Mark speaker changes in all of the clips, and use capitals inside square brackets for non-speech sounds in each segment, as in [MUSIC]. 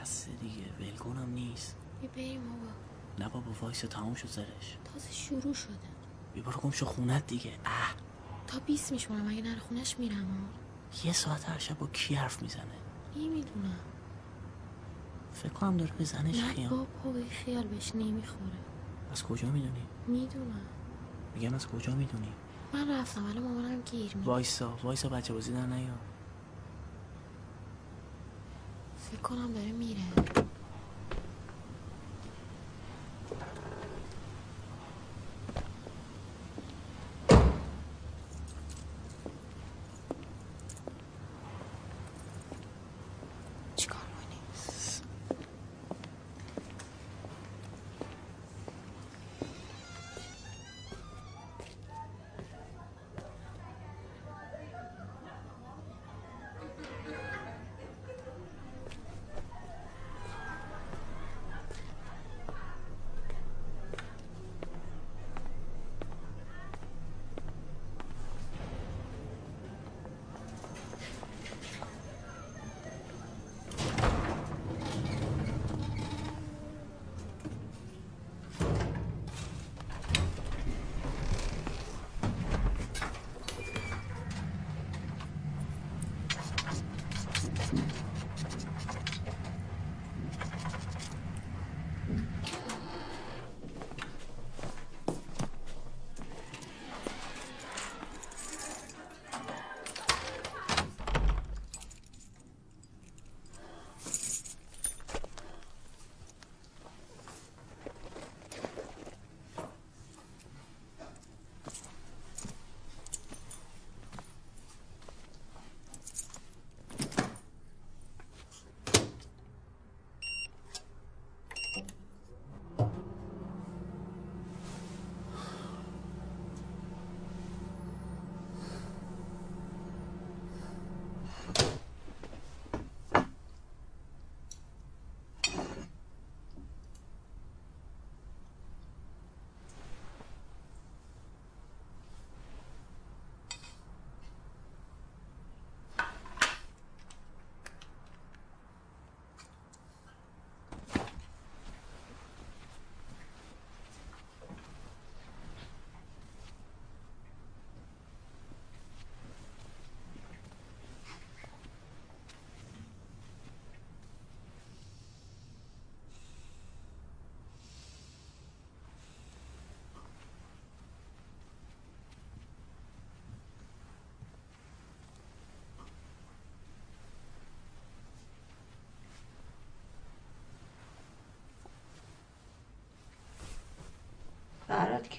Speaker 1: بس دیگه. ول کنم نیست.
Speaker 2: بیا بریم بابا.
Speaker 1: نه بابا وایسا تموم شد زرش
Speaker 2: تازه شروع شده.
Speaker 1: بیا برو گم شو خونت دیگه. اه.
Speaker 2: تا بیست میشمونم اگه نره خونش میرم.
Speaker 1: یه ساعت هر شب با کی حرف می‌زنه؟
Speaker 2: نمی‌دونم.
Speaker 1: فکر کنم داره به زنش
Speaker 2: نه بابا خیال بهش نمی‌خوره.
Speaker 1: از کجا می‌دونی؟
Speaker 2: می‌دونم.
Speaker 1: میگم از کجا می‌دونی؟
Speaker 2: من رفتم ولی مامانم گیر میده
Speaker 1: وایسا وایسا بچه بازی در نیا
Speaker 2: فکر کنم داره میره.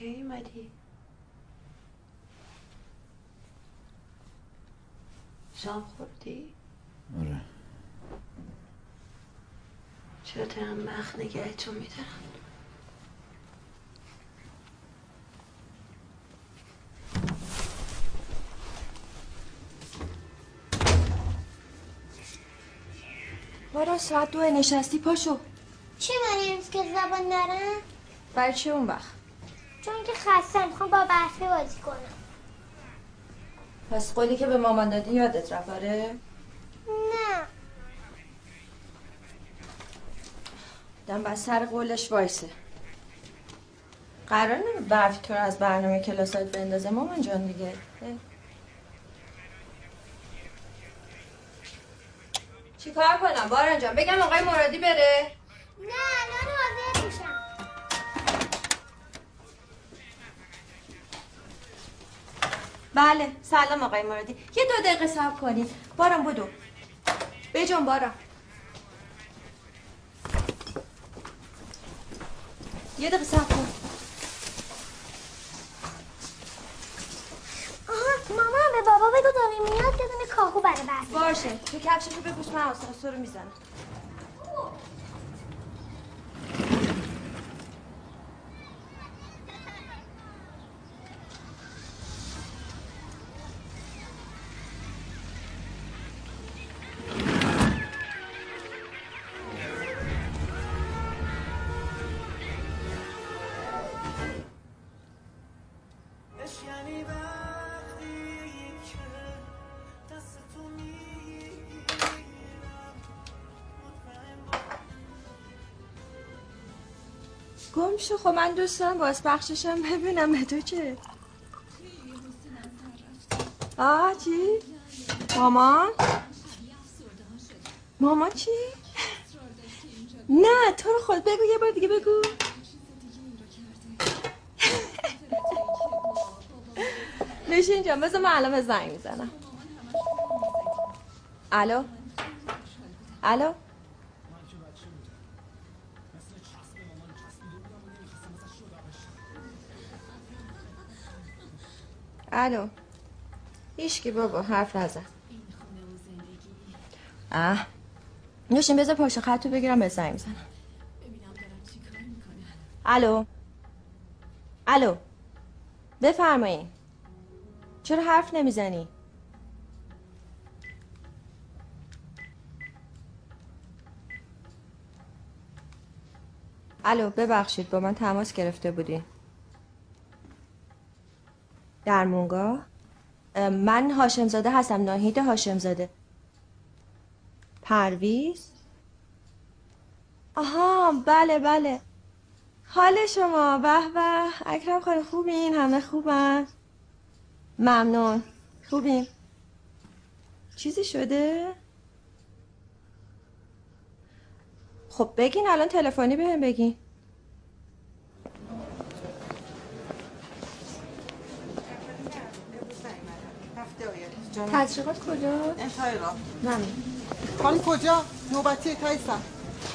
Speaker 3: کی اومدی؟ شام خوردی؟
Speaker 4: آره
Speaker 3: چرا ترم مخ نگهتون میدارم
Speaker 5: بارا ساعت دو نشستی پاشو
Speaker 6: چی من امروز که زبان نرم؟
Speaker 5: برای چه اون وقت
Speaker 6: چون که خسته می‌خوام با برفی بازی کنم.
Speaker 5: پس قولی که به مامان دادی یادت رفت آره؟
Speaker 6: نه.
Speaker 5: دم بس سر قولش وایسه. قرار نمی برفی تو رو از برنامه کلاسات بندازه. مامان جان دیگه. اه. چی کار کنم؟ باران جان بگم آقای مرادی بره؟
Speaker 6: نه.
Speaker 5: بله سلام آقای مرادی. یه دو دقیقه صبر کنید باران بدو. بجون باران. یه دقیقه صبر کن.
Speaker 6: آها مامان به بابا بگو داره میاد یه دونه کاهو برای برفی
Speaker 5: باشه. تو کفشتو بپوش من آسانسور رو می‌زنم. گم شو خب من دوست دارم باز بخششم ببینم. به تو چه؟ آه چی؟ مامان؟ مامان چی؟ نه تو رو خود بگو یه بار دیگه بگو. نشین جان بذار من الان زنگ می‌زنم. الو؟ الو؟ الو. هیچکی بابا حرف نزن. اه. نوشین بذار پشت خط بگیرم به زنگ می‌زنم الو. الو. بفرمایین. چرا حرف نمی‌زنی؟ الو ببخشید با من تماس گرفته بودین. در مونگاه من هاشمزاده هستم ناهید هاشمزاده. پرویز؟ آها بله بله. حال شما به به. اکرم خانم خوبین؟ همه خوبن؟ ممنون. خوبیم. چیزی شده؟ خب بگین الان تلفنی بهم بگین. تجربات کجا؟
Speaker 7: انتهای راه.
Speaker 5: نمی
Speaker 7: خانم کجا؟ نوبتی تای سر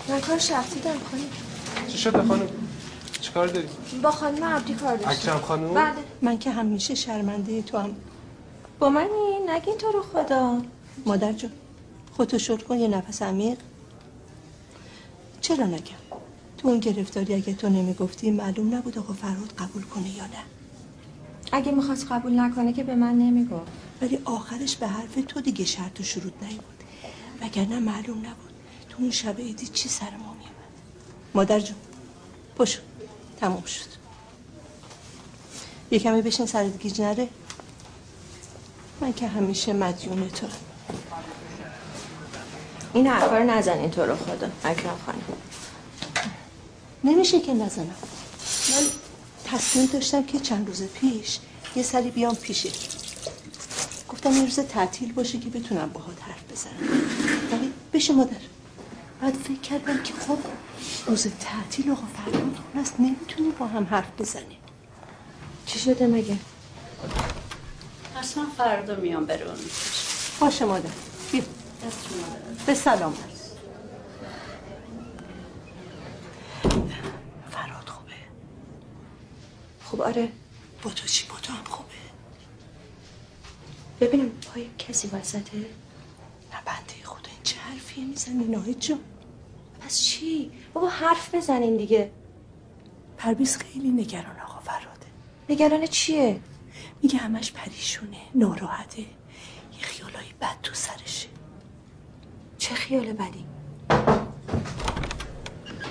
Speaker 5: من کار شخصی دارم خانم.
Speaker 8: چی شده خانم؟ چیکار داری؟
Speaker 5: با خانم عبدی کار داشتم.
Speaker 8: اکرم خانم؟
Speaker 5: بله.
Speaker 7: من که همیشه شرمنده تو هم
Speaker 5: با منی نگین تو رو خدا.
Speaker 7: مادر جون خودتو شد کن یه نفس عمیق. چرا نگم؟ تو اون گرفتاری اگه تو نمی‌گفتی معلوم نبود آقا فرهاد قبول کنه یا نه.
Speaker 5: اگه می‌خواست قبول نکنه که به من نمی‌گفت.
Speaker 7: ولی آخرش به حرف تو دیگه شرط و شروط نیومد وگرنه معلوم نبود. تو اون شب عیدی چی سر ما میومد مادر جون پشو تموم شد. یه کمی بشین سر گیج نره من که همیشه مدیون تو
Speaker 5: این حرفا رو نزنین تو رو خدا. اکرم خانم.
Speaker 7: نمیشه که نزنم. من تصمیم داشتم که چند روز پیش یه سری بیام پیشه. گفتم یه روز تعطیل باشه که بتونم باهات حرف بزنم. ولی بشه مادر. بعد فکر کردم که خب روز تعطیل آقا فرمان خونه است نمی‌تونیم با هم حرف بزنیم
Speaker 5: چی شده مگه؟
Speaker 9: من فردا میام برون.
Speaker 7: باشه مادر. بیا. به سلامت فراد خوبه
Speaker 5: خب آره.
Speaker 7: با تو چی؟ با تو هم خوبه.
Speaker 5: ببینم پای کسی وسطه؟
Speaker 7: نه بنده خدا این چه حرفیه می‌زنی ناهید جون
Speaker 5: پس چی؟ بابا حرف بزنین دیگه.
Speaker 7: پرویز خیلی نگران آقا فراده.
Speaker 5: نگران چیه؟
Speaker 7: میگه همش پریشونه ناراحته. یه خیالای بد تو سرشه.
Speaker 5: چه خیال بدی؟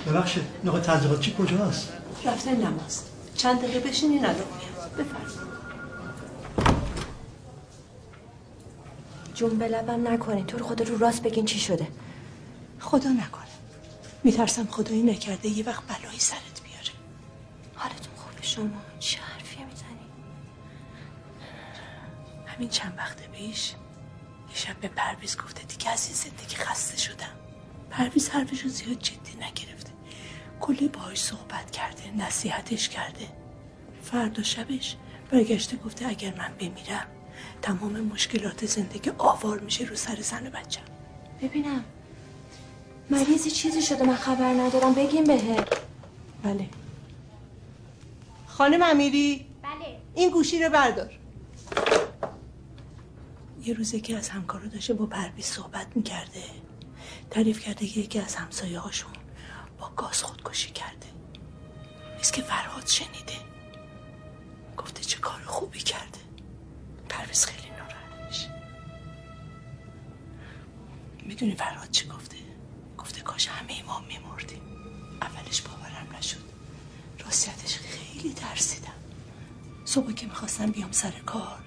Speaker 10: ببخشید نقا تزریقاتچی کجاست؟
Speaker 7: رفته نماز. چند دقیقه بشینین الان میاد. بفرمایید.
Speaker 5: جون به لبم نکنین تو رو خدا رو راست بگین چی شده.
Speaker 7: خدا نکنه. میترسم خدایی نکرده یه وقت بلایی سرت بیاره.
Speaker 5: حالتون خوبه شما؟ چه حرفیه می‌زنی؟
Speaker 7: همین چند وقت پیش یه شب به پرویز گفته دیگه از این زندگی خسته شدم. پرویز حرفشو زیاد جدی نگرفته. کلی باهاش صحبت کرده نصیحتش کرده. فردا شبش برگشته گفته اگر من بمیرم تمام مشکلات زندگی آوار میشه رو سر زن و بچم.
Speaker 5: ببینم. مریضی چیزی شده من خبر ندارم. بگیم بهه
Speaker 7: بله. خانم امیری؟
Speaker 6: بله.
Speaker 7: این گوشی رو بردار. یه روزه که از همکارا داشته با پرویز صحبت می‌کرده. تعریف کرده که یکی از همسایه هاشون با گاز خودکشی کرده. نیست که فرهاد شنیده. گفته چه کار خوبی کرده. پرویز خیلی ناراحت میشه. می‌دونی فرهاد چی گفته؟ گفته کاش همه ما میمردیم. اولش باورم نشد. راستیتش خیلی ترسیدم. صبح که می‌خواستم بیام سر کار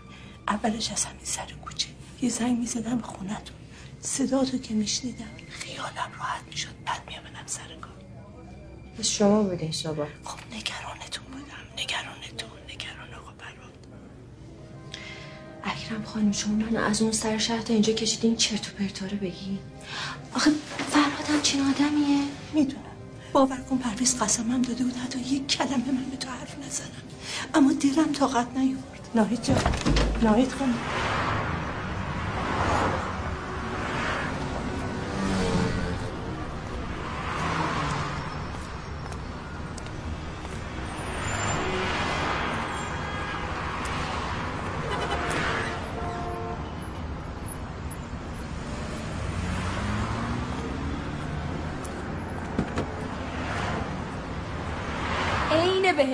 Speaker 7: اولش از همین سر کوچه. یه زنگ می‌زدم خونتون صدا تو که میشنیدم. خیالم راحت می‌شد. بعد میامدم سر کار.
Speaker 5: شما بودین صبح
Speaker 7: خب نگرانتون بودم. نگرانتون نگران آقا پرواد
Speaker 5: اکرم خانم شما من از اون سر شهر تا اینجا کشیدین چرت و پرتا رو بگی؟ آخه فرهادم چین آدمیه.
Speaker 7: می‌دونم. باور کن پرویز قسمم داده بود حتی یک کلمه من به تو حرف نزنم. اما دلم طاقت نیورد. ناهید جان ناهید خانم.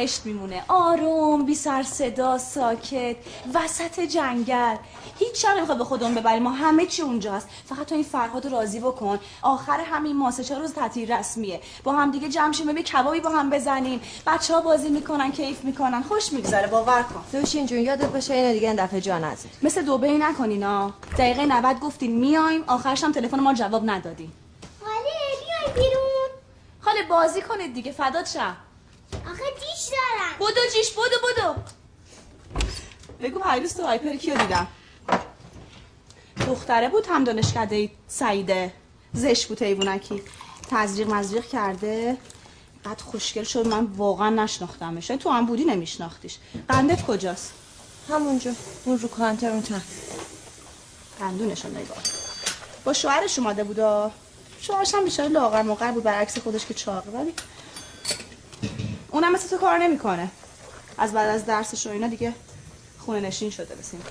Speaker 11: بهشت میمونه. آروم بی سر صدا ساکت. وسط جنگل. هیچ هم نمی‌خواد به خودمون ببریم. ما همه چی اونجاست. فقط تو این فرهاد رو راضی بکن. آخر همین ماه سه چهار روز تعطیل رسمیه. با هم دیگه جمع شیم ببین کبابی با هم بزنیم. بچه ها بازی می‌کنن کیف می‌کنن. خوش میگذره. باور کن.
Speaker 5: دوشین جون یادت باشه اینو دیگه این دفعه جا نزد
Speaker 11: مثل دوبهی نکنین ها دقیقه 90 گفتین میایم آخرش هم تلفن ما جواب ندادین.
Speaker 6: خاله بیای بیرون.
Speaker 11: خاله بازی کنید دیگه. فدات شم.
Speaker 6: آخه دیش دارم.
Speaker 11: بودو جیش بودو بودو بگو پیروز تو هایپر کیو دیدم؟ دختره بود هم دانشکده سعیده. زش بود حیوانکی تزریق مزریق کرده. قد خوشگل شد. من واقعا نشناختمش. تو هم بودی نمیشناختیش. قندت کجاست؟
Speaker 5: همونجا. اون رو کانتر اون تن.
Speaker 11: قندونشو نگاه. با شوهرش اومده بودا. شوهرش هم بیشتر لاغر موقر بود. برعکس خودش که چاقه. ولی اونم مثل تو کار نمی‌کنه از بعد از درسش و اینا دیگه خونه نشین شده بسیم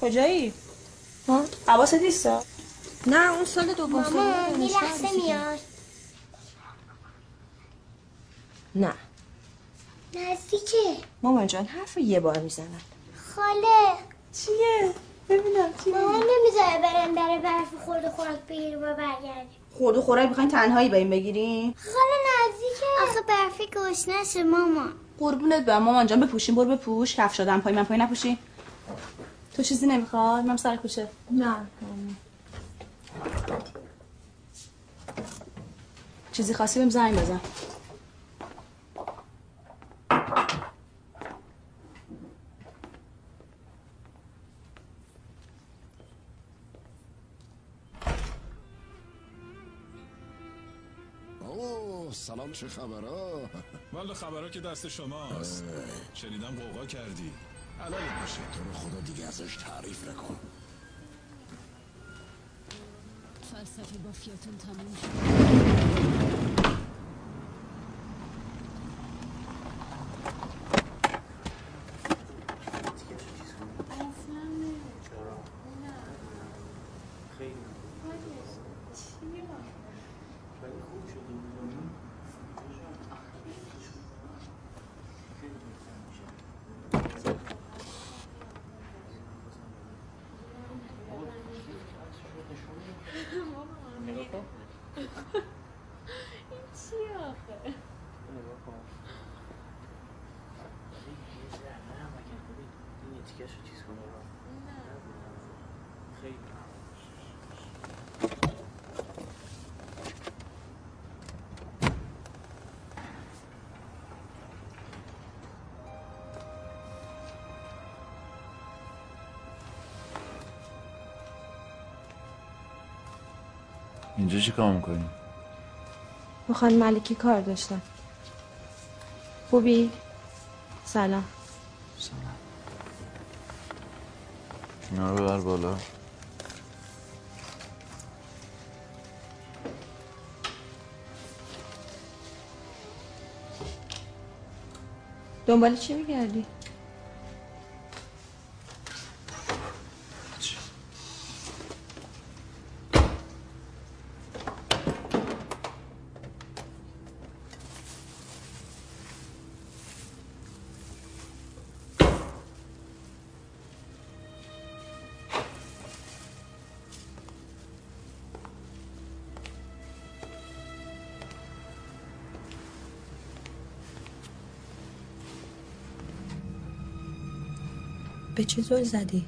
Speaker 11: کجایی؟
Speaker 5: ها؟
Speaker 11: حواست نیستا؟
Speaker 5: نه اون سال دوم
Speaker 6: مامان
Speaker 5: سال
Speaker 6: یه لحظه میاد
Speaker 5: نه
Speaker 6: نزدیکه
Speaker 5: مامان جان حرف یه بار می‌زنن
Speaker 6: خاله
Speaker 11: چیه؟ ببینم چیه؟
Speaker 6: مامان نمی‌ذاره برم بره برف خورد و خوراک بگیریم و برگردیم
Speaker 11: خورد و خوراک می‌خواین تنهایی بریم بگیریم؟
Speaker 6: خاله نزدیکه. آخه برفی گشنشه مامان
Speaker 11: قربونت برم. مامان جان بپوشیم برو بپوش. کف شدم پای من پای نپوشی تو چیزی نمی‌خواد من سر کوچه.
Speaker 5: نه.
Speaker 11: چیزی خاصی بهم زنگ بزن.
Speaker 12: سلام چه خبرها؟
Speaker 13: والا خبرها که دست شماست. شنیدم قوقا کردی. حلالت باشه.
Speaker 12: تو رو خدا دیگه ازش تعریف نکن.
Speaker 14: فلسفه با فیاتون تموم شد.
Speaker 4: اینجا چی کار می‌کنی؟
Speaker 5: می‌خوان ملکی کار داشتن خوبی؟ سلام
Speaker 4: اینا رو ببر بالا
Speaker 5: دنبال چی میگردی؟ به چه زل زدی؟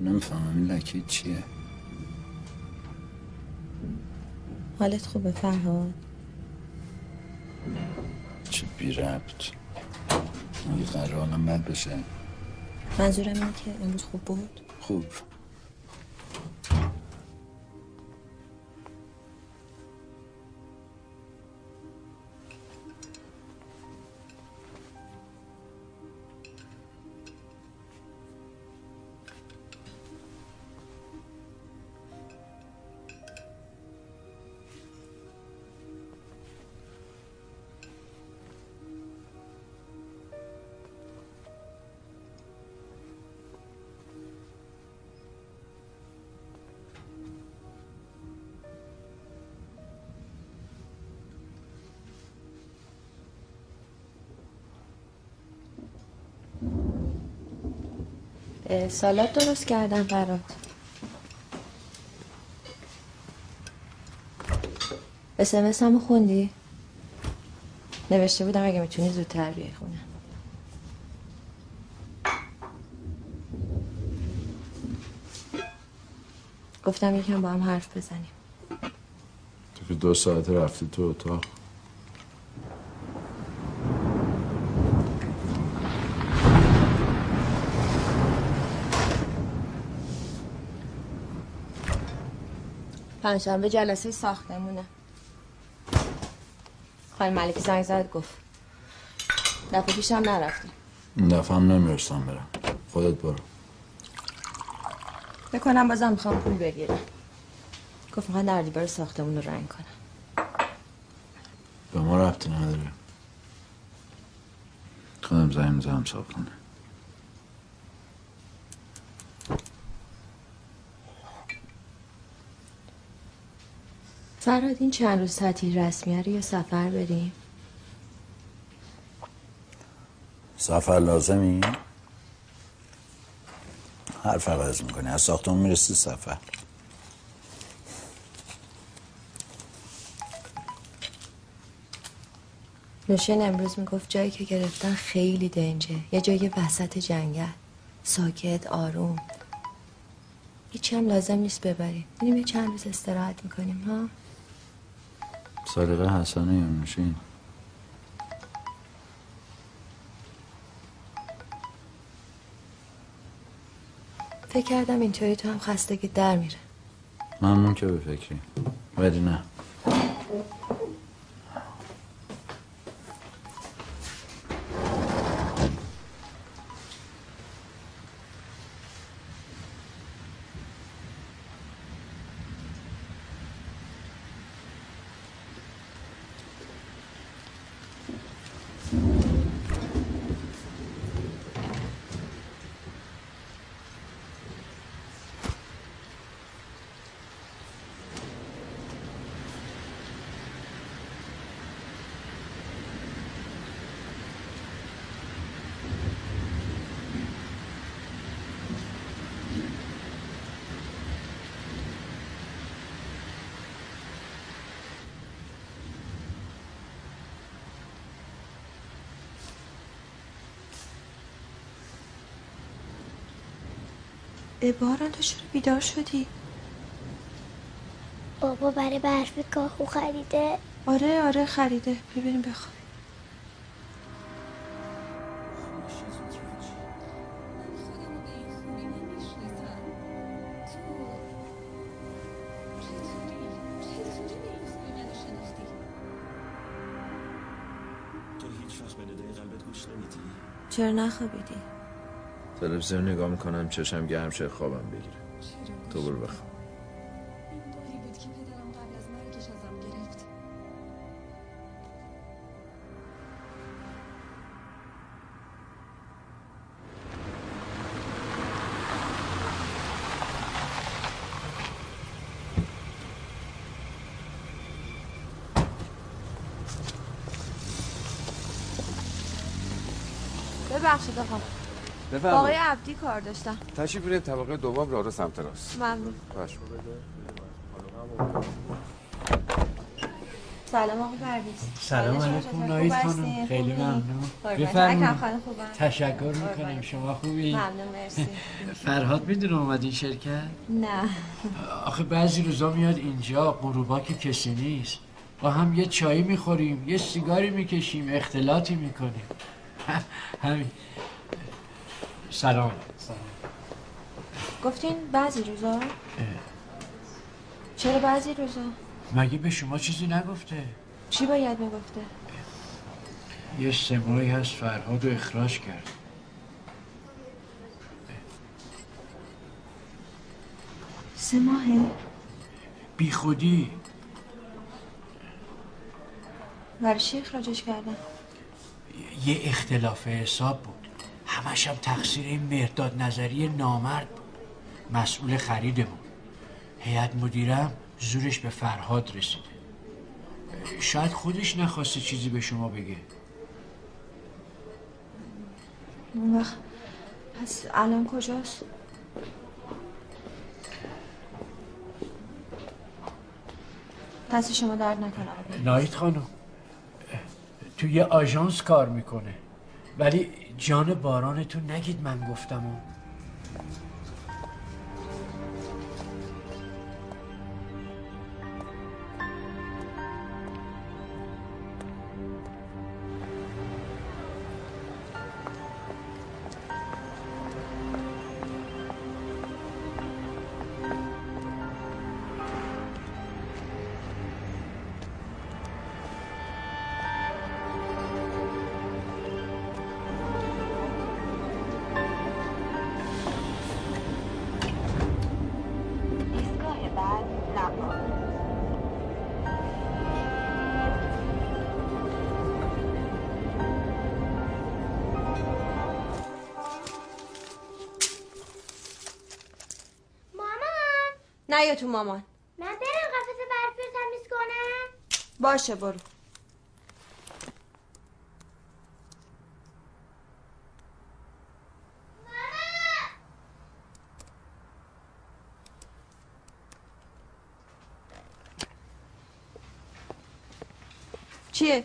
Speaker 4: نمی‌فهمم این لکه چیه؟
Speaker 5: حالت خوبه فرهاد؟
Speaker 4: چه بی ربط. اگه قرار حالم بد بشه.
Speaker 5: منظورم اینه که امروز خوب بود؟
Speaker 4: خوب.
Speaker 5: سالاد درست کردم برات. اسمس همو خوندی؟ نوشته بودم اگه می‌تونی زودتر بیای خونه. گفتم یکم با هم حرف بزنیم.
Speaker 4: تو که دو ساعت رفتی تو اتاق.
Speaker 5: پنجشنبه جلسه ساختمونه. خانم ملکی زنگ زد گفت. دفعه پیشم نرفتیم
Speaker 4: این دفعه هم نمی‌رسم برم. خودت برو.
Speaker 5: بکنم بازم می‌خوام پول بگیرم. گفت می‌خوان در دیوار ساختمون رو رنگ کنم.
Speaker 4: به ما ربطی نداره. خودم زنگ می‌زنم کنه
Speaker 5: فراد این چند روز تعطیل رسمیه رو یا سفر بریم؟
Speaker 4: سفر لازمی؟ حرف عوض می‌کنی. از ساختمون می‌رسی سفر.
Speaker 5: نوشین امروز می‌گفت جایی که گرفتن خیلی دنجه. یه جایی وسط جنگل. ساکت آروم. هیچی هم لازم نیست ببریم. میریم یه چند روز استراحت می‌کنیم ها؟
Speaker 4: سلیقه حسنه نوشین؟
Speaker 5: فکر کردم اینطوری تو هم خستگی در میره.
Speaker 4: ممنون که به فکری. ولی نه.
Speaker 5: باران تو چرا بیدار شدی؟
Speaker 6: بابا برای برفی کاهو خریده
Speaker 5: آره آره خریده ببینیم
Speaker 15: نمیدی
Speaker 5: چرا نخوابیدی؟
Speaker 16: تلویزیون نگاه می‌کنم چشم گرم شه خوابم بگیره. تو برو بخواب.
Speaker 8: بفرمایید.
Speaker 17: آقای عبدی کار داشتم.
Speaker 8: تشریف بیارید طبقه دوم راه رو سمت راست.
Speaker 17: ممنون.
Speaker 8: باش.
Speaker 5: سلام آقای پرویز.
Speaker 18: سلام علیکم
Speaker 5: خوب
Speaker 18: خانم؟ خیلی؟ ممنون. بفرمایید.
Speaker 5: اکرم خانم خوبم
Speaker 18: تشکر می‌کنم. شما خوبی؟
Speaker 5: ممنون مرسی.
Speaker 18: فرهاد می‌دونه اومد شرکت؟
Speaker 5: نه.
Speaker 18: آخه بعضی روزا میاد اینجا غروبا که کسی نیست. با هم یه چایی می‌خوریم یه سیگاری می‌کشیم اختلاطی می‌کنیم. [LAUGHS] همین. سلام.
Speaker 5: گفتین بعضی روزا؟ چرا بعضی روزا؟
Speaker 18: مگه به شما چیزی نگفته؟
Speaker 5: چی باید می‌گفته؟
Speaker 18: یه سه ماهی هست فرهاد رو اخراج کرد.
Speaker 5: سه ماهه.
Speaker 18: بی خودی.
Speaker 5: برای چی اخراجش کردن؟
Speaker 18: یه اختلاف حساب بود. همش هم تقصیر این مرداد نظری نامرد بود. مسئول خریدمون. هیئت مدیرم زورش به فرهاد رسیده. شاید خودش نخواسته چیزی به شما بگه.
Speaker 5: اون وقت پس الان کجاست؟ دست شما درد نکنه.
Speaker 18: نایت خانم تو یه آژانس کار می‌کنه. ولی جان بارانتون نگید من گفتم و
Speaker 6: مامان
Speaker 5: نه یا تو مامان.
Speaker 6: من برم قفس برفی رو تمیز کنم.
Speaker 5: باشه برو چیه؟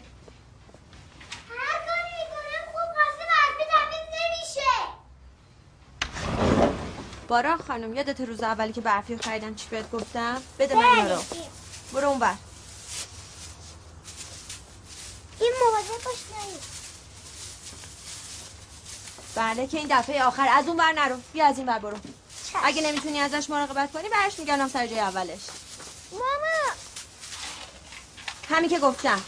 Speaker 6: هر کاری می‌کنم خوب قفس برفی تمیز نمیشه
Speaker 5: بارا خانم یادت روز اولی که برفی خریدم چی بهت گفتم؟ بده من رو. برو اون بر
Speaker 6: این مواظب باش
Speaker 5: بله که این دفعه آخر از اون بر نرو. بیا از این بر برو. اگه نمی‌تونی ازش مراقبت کنی برش میگردم سر جای اولش.
Speaker 6: ماما.
Speaker 5: همین که گفتم.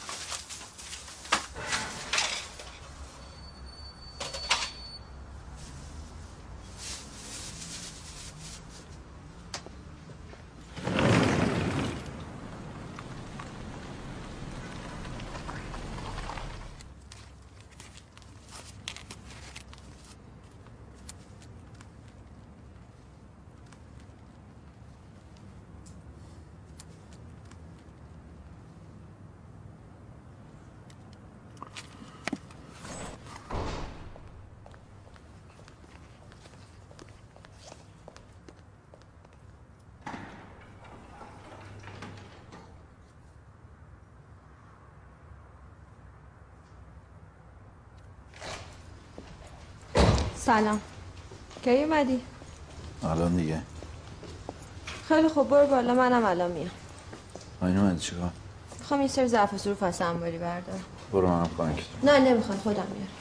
Speaker 5: سلام. کی اومدی؟
Speaker 4: الان دیگه.
Speaker 5: خیلی خوب برو بالا منم الان میام.
Speaker 4: آینه من چیکار؟
Speaker 5: می‌خوام یه سری ظرف سور فصل انباری بردارم.
Speaker 4: برو منم کمک
Speaker 5: نه نمی‌خواد خودم میارم.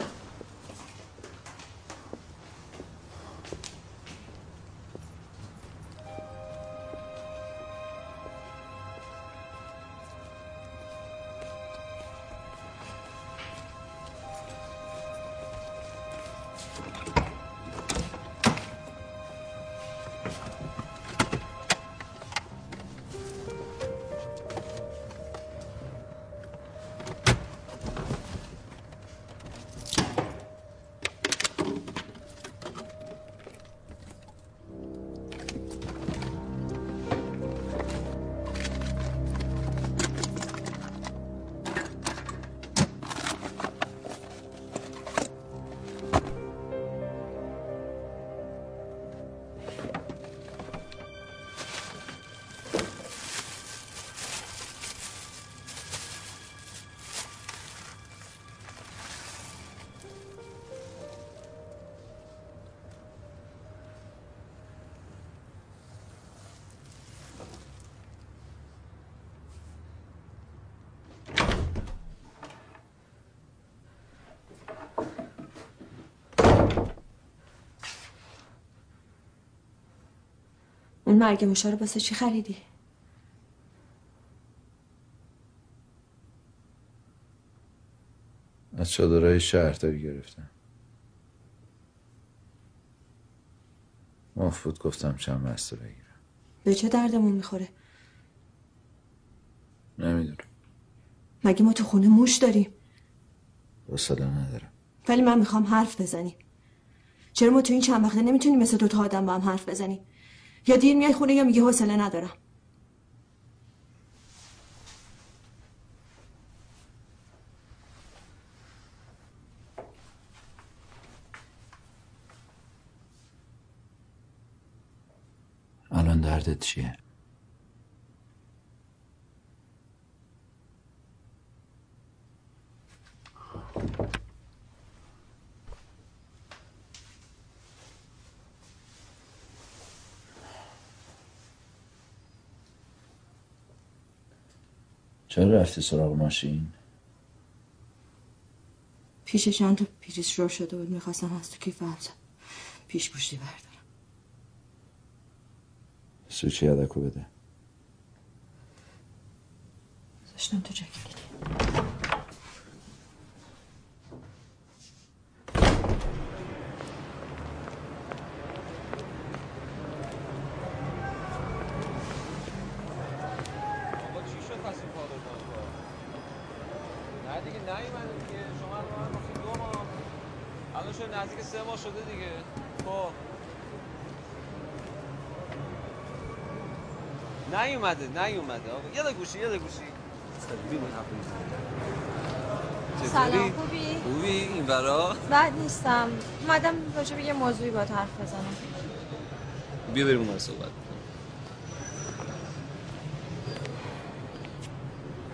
Speaker 19: اون مرگ موشا رو واسه چی خریدی؟
Speaker 16: از چادرهای شهرداری گرفتم. مفروض گفتم چند بسته بگیرم.
Speaker 19: به چه دردمون می‌خوره؟
Speaker 16: نمی‌دونم.
Speaker 19: مگه ما تو خونه موش داریم؟
Speaker 16: حوصله ندارم.
Speaker 19: ولی من می‌خوام حرف بزنیم. چرا ما تو این چند وقته نمی‌تونیم مثل دوتا آدم با هم حرف بزنیم؟ یا دیر میای خونه یا میگه حوصله ندارم
Speaker 4: الان دردت چیه؟ چرا رفتی سراغ ماشین؟
Speaker 19: پیش چند تا پریز شور شده بود می‌خواستم از تو کیف زد پیش پوشتی بردارم.
Speaker 16: سوچی یدکو بده؟
Speaker 19: داشتم تو جکیت
Speaker 20: آقا چی شد پس این پادر بانکا نه دیگه نیومده دیگه شما رو من گفتید دو ماه الان شد نزدیک سه ماه شده دیگه خب نیومده نیومده. آقا یه گوشی یه گوشی.
Speaker 5: سلام خوبی؟
Speaker 20: خوبی؟ این برا
Speaker 5: بد نیستم. اومدم راجع به یه موضوعی با حرف بزنم.
Speaker 20: بیا بریم اون صحبت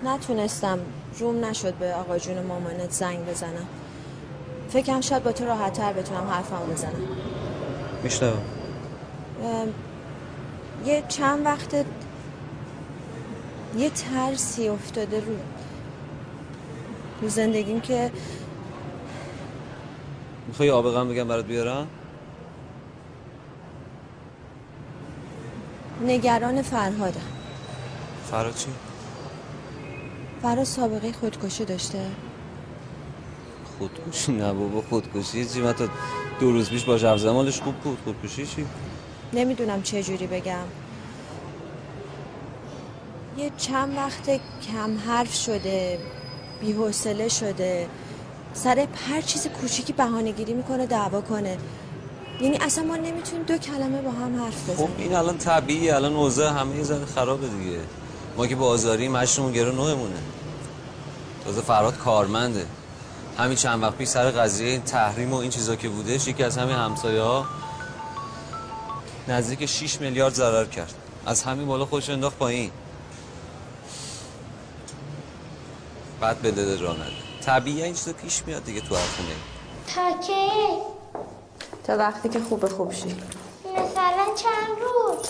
Speaker 5: نتونستم. روم نشد به آقا جون مامانت زنگ بزنم. فکرم شاید با تو راحت تر بتونم حرفمو بزنم.
Speaker 20: میشنوم.
Speaker 5: ام، یه چند وقت یه ترسی افتاده رو رو زندگیم که
Speaker 20: می‌خوای آب غم بگم برات بیارم؟
Speaker 5: نگران فرهادم.
Speaker 20: فراد چی؟
Speaker 5: فراد سابقه خودکشی داشته.
Speaker 20: خودکشی؟ نه بابا خودکشی چی؟ من تا دو روز پیش با حرف مالش خوب بود. خودکشی چی؟
Speaker 5: نمی‌دونم چه جوری بگم. یه چند وقت کم حرف شده بی‌حوصله شده سر هر چیز کوچیکی بهانه گیری می‌کنه دعوا کنه. یعنی اصلا ما نمی‌تونیم دو کلمه با هم حرف
Speaker 20: خب
Speaker 5: بزنیم.
Speaker 20: این الان طبیعیه الان اوضاع همه ذره خرابه دیگه. ما که بازاری مشتمون گرو نوعمونه تازه فراد کارمنده. همین چند وقت پیش سر قضیه این تحریم و این چیزا که بودش یکی از همین همسایه ها نزدیک 6 میلیارد ضرر کرد. از همین بالا خودش انداخت پایین. بعد به دل راه نده. طبیعیه این چیزا پیش میاد دیگه تو هر خونه.
Speaker 6: تا کی
Speaker 5: تا وقتی که خوب خوب شی.
Speaker 6: مثلا چند روز.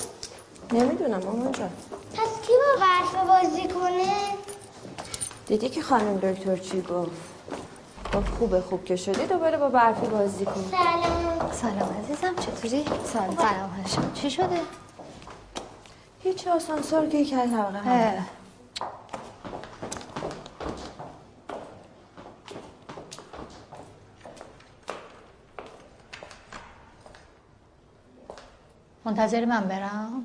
Speaker 5: نمی‌دونم مامان جان.
Speaker 6: پس کی با برف بازی کنه؟
Speaker 5: دیدی که خانم دکتر چی گفت؟ گفت خوب خوب که شدی دوباره با برفی بازی کن.
Speaker 6: سلام.
Speaker 21: سلام عزیزم چطوری؟ سلام. سلام هاشم چی شده؟
Speaker 5: هیچ آسانسور که یک طبقه
Speaker 21: منتظر من برم؟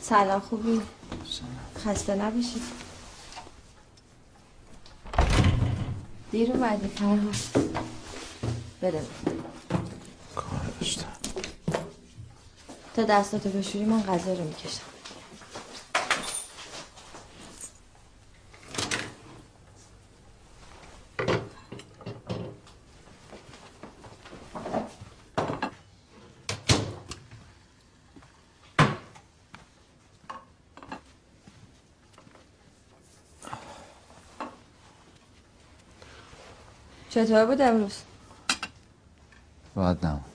Speaker 5: سلام خوبی؟ خسته نباشی. دیر اومدی فرهاد. بده
Speaker 16: کار داشتم
Speaker 5: تا دستاتو بشوری من غذا رو می‌کشم چطور بود امروز؟
Speaker 4: باید نمون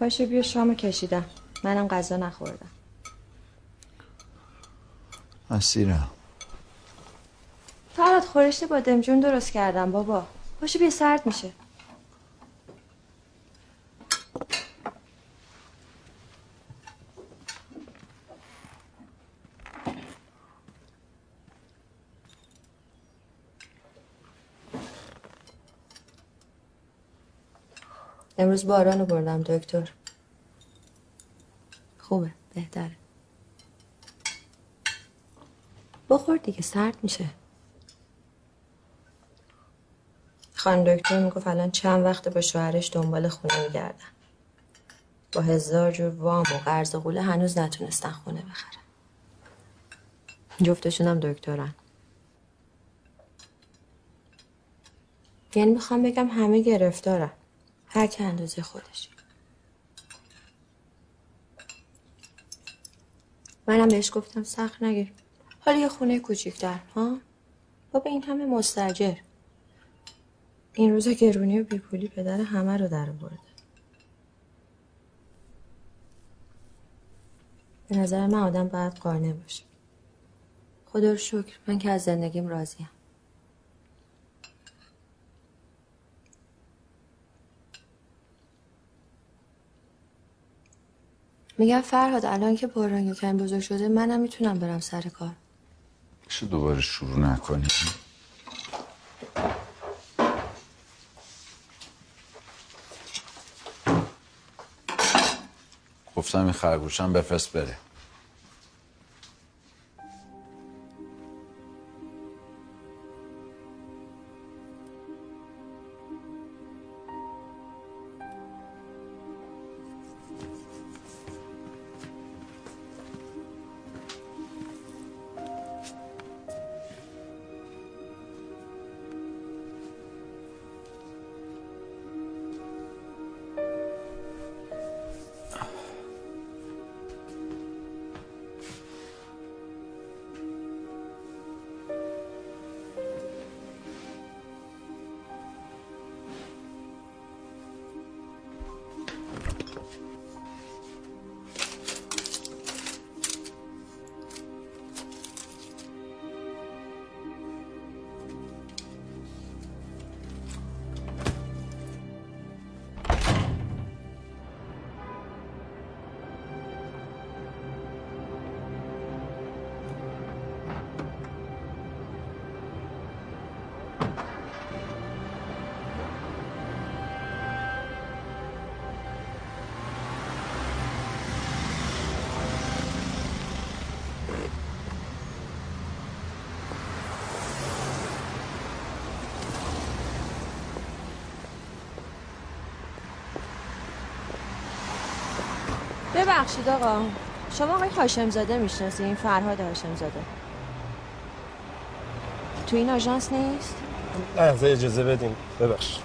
Speaker 5: پاشو بیا شامو کشیدم. منم غذا نخوردم.
Speaker 4: اسیرم
Speaker 5: فراد خورشت با دمجون درست کردم بابا. پاشو بیا سرد میشه. امروز باران رو بردم دکتر. خوبه بهتره. بخور دیگه سرد میشه. خانم دکتر می‌گفت الان چند وقته با شوهرش دنبال خونه میگردن. با هزار جور وام و قرض و قوله هنوز نتونستن خونه بخرن. جفتشون هم دکترن. یعنی می‌خوام بگم همه گرفتارن. هر که اندازه خودش. منم بهش گفتم سخت نگیر. حالا یه خونه کوچیکتر ها؟ بابا این همه مستجر این روزا گرونی و بیپولی پدر همه رو در برده به نظر من آدم باید قانع باشه. خدا رو شکر من که از زندگیم راضیم. میگم فرهاد الان که باران یکم بزرگ شده منم می‌تونم برم سر کار.
Speaker 4: میشه دوباره شروع نکنی؟ گفتم این خرگوشم بفرست بره.
Speaker 5: ببخشید آقا. شما آقای هاشم زاده می‌شناسین فرهاد هاشم زاده تو این آژانس نیست؟
Speaker 22: لحظه اجازه بدین. ببخش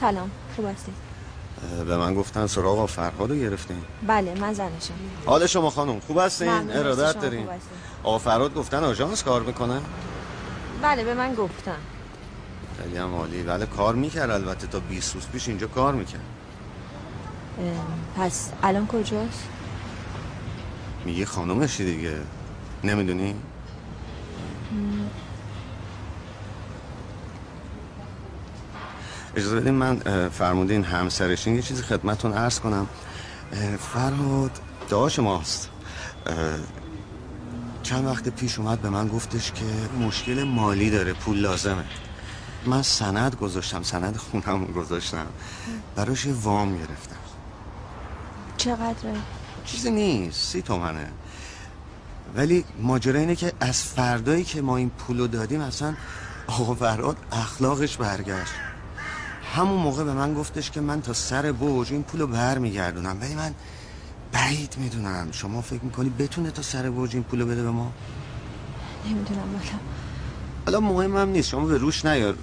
Speaker 23: سلام
Speaker 5: خوب هستید
Speaker 23: به من گفتن سراغ فرهاد رو گرفتین.
Speaker 5: بله من زنشم.
Speaker 23: حال شما خانم خوب هستین؟ ارادت دارین. آقا فرهاد گفتن آژانس کار می‌کنن
Speaker 5: بله به من گفتن.
Speaker 23: خیلی هم عالی. بله کار می‌کرد البته تا 20 روز پیش اینجا کار می‌کرد.
Speaker 5: پس الان کجاست؟
Speaker 23: میگه خانومشی دیگه. نمی‌دونی؟ اجازه بدین من فرمودین همسرشین یه چیزی خدمتون عرض کنم. فرهاد داشت ماست. چند وقت پیش اومد به من گفتش که مشکل مالی داره پول لازمه. من سند گذاشتم سند خونم گذاشتم. براش وام گرفتم.
Speaker 5: چقدره؟
Speaker 23: چیزی نیست سی تومنه. ولی ماجرا اینه که از فردایی که ما این پولو دادیم اصلا آقا فراد اخلاقش برگشت. همون موقع به من گفتش که من تا سر برج این پولو بر میگردونم ولی من بعید می‌دونم. شما فکر می‌کنی بتونه تا سر برج این پولو بده به ما؟
Speaker 5: نمی‌دونم بالا
Speaker 23: حالا مهمم نیست. شما به روش نیار.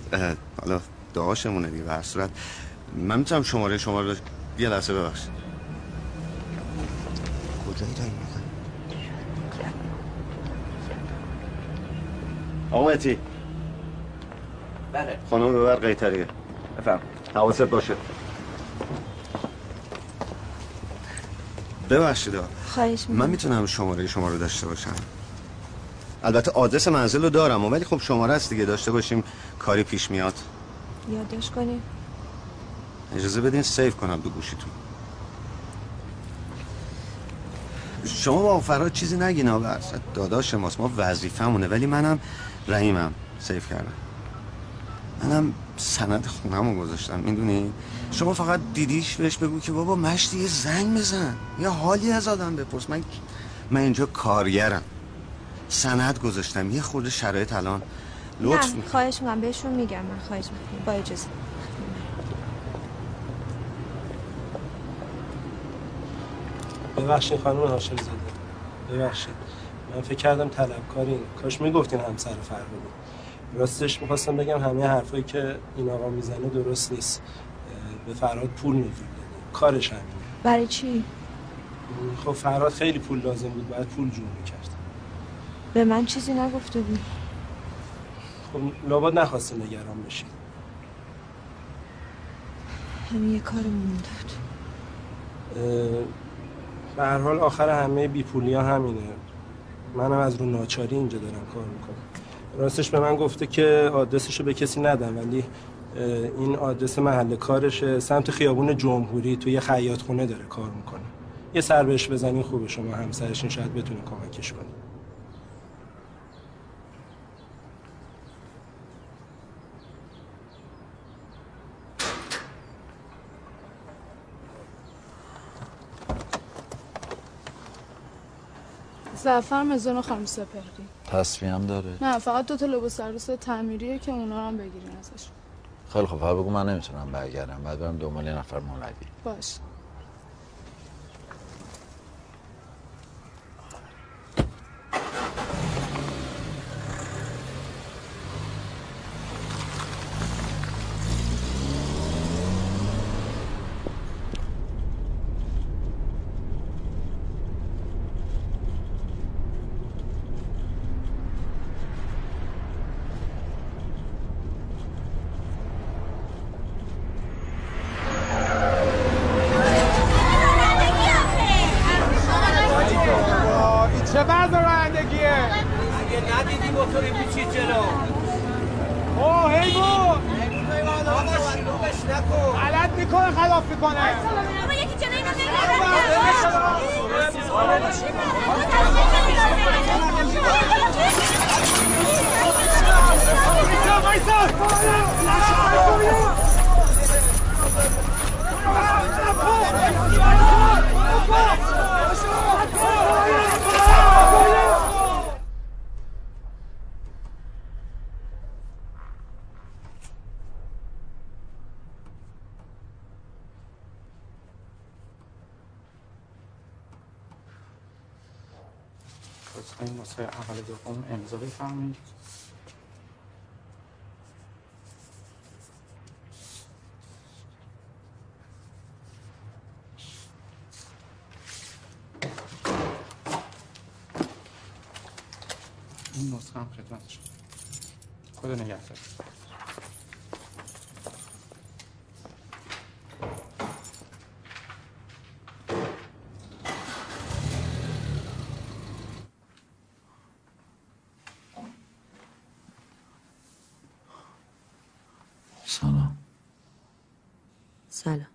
Speaker 23: حالا دعاشمونه دیگه به هر صورت. من می‌تونم شماره شما رو یه لحظه ببخشید. کجایی داری می‌کنی؟ آقا مهدی.
Speaker 18: بله.
Speaker 23: خانم ببر قیتریه.
Speaker 18: بفهم
Speaker 23: حواست باشه. ببخشید.
Speaker 5: خواهش می‌کنم.
Speaker 23: من می‌تونم شماره شما رو داشته باشم. البته آدرس منزل رو دارم ولی خب شماره است دیگه. داشته باشیم کاری پیش میاد.
Speaker 5: یادداشت کنیم.
Speaker 23: اجازه بدین سیف کنم دو گوشیتون. شما با فراد چیزی نگین آقا. داداش ماست. ما وظیفمونه ولی منم رحیمم. سیف کردم. منم سند خونم رو گذاشتم می‌دونی؟ شما فقط دیدیش بهش بگو که بابا مشتی یه زنگ بزن یا حالی از آدم بپرس. من من اینجا کارگرم. سند گذاشتم یه خورده شرایط الان لطف
Speaker 5: نه خواهش می‌کنم بهشون میگم من خواهش می‌کنم. با اجازه.
Speaker 22: ببخشید خانم هاشم زاده. ببخشید. من فکر کردم طلبکارین کاش می‌گفتین همسر فرهادی راستش می‌خواستم بگم همه حرفایی که این آقا می‌زنه درست نیست. به فرهاد پول می‌گیره کارش همینه.
Speaker 5: برای چی؟
Speaker 22: خب فرهاد خیلی پول لازم بود باید پول جور می‌کرد.
Speaker 5: به من چیزی نگفته بود.
Speaker 22: خب لابد نخواستیم نگران بشید.
Speaker 5: همین یه کار مونده بود
Speaker 22: اه، به هر حال آخر همه بیپولی ها همینه. منم از رو ناچاری اینجا دارم کار می‌کنم. راستش به من گفته که آدرسشو به کسی ندم ولی این آدرس محل کارشه. سمت خیابون جمهوری توی یه خیاط خونه داره کار می‌کنه. یه سر بهش بزنین خوبه. شما همسرشین شاید بتونه کمکش کنه
Speaker 24: زعفر مزون خانم سپهری.
Speaker 4: تصفیه هم داره.
Speaker 24: نه فقط دو تا لباس عروس تعمیریه که اونا هم بگیرین ازش.
Speaker 4: خیلی خب بگو من نمی‌تونم برگردم. بعد برم دنبال یه نفر مولوی.
Speaker 24: باش
Speaker 25: این چه وضع رانندگیه
Speaker 18: اگه ندیدی موتوری پیچید جلو
Speaker 25: اوه حیوان
Speaker 18: آقا شلوغش نکن
Speaker 25: غلط می‌کنه خلاف می‌کنه
Speaker 6: اما یکی جلوی
Speaker 25: این واسه اول دوم امضا بفرمایید این نسخه هم خدمت شما خدا نگهدار
Speaker 4: سلام.
Speaker 19: سلام.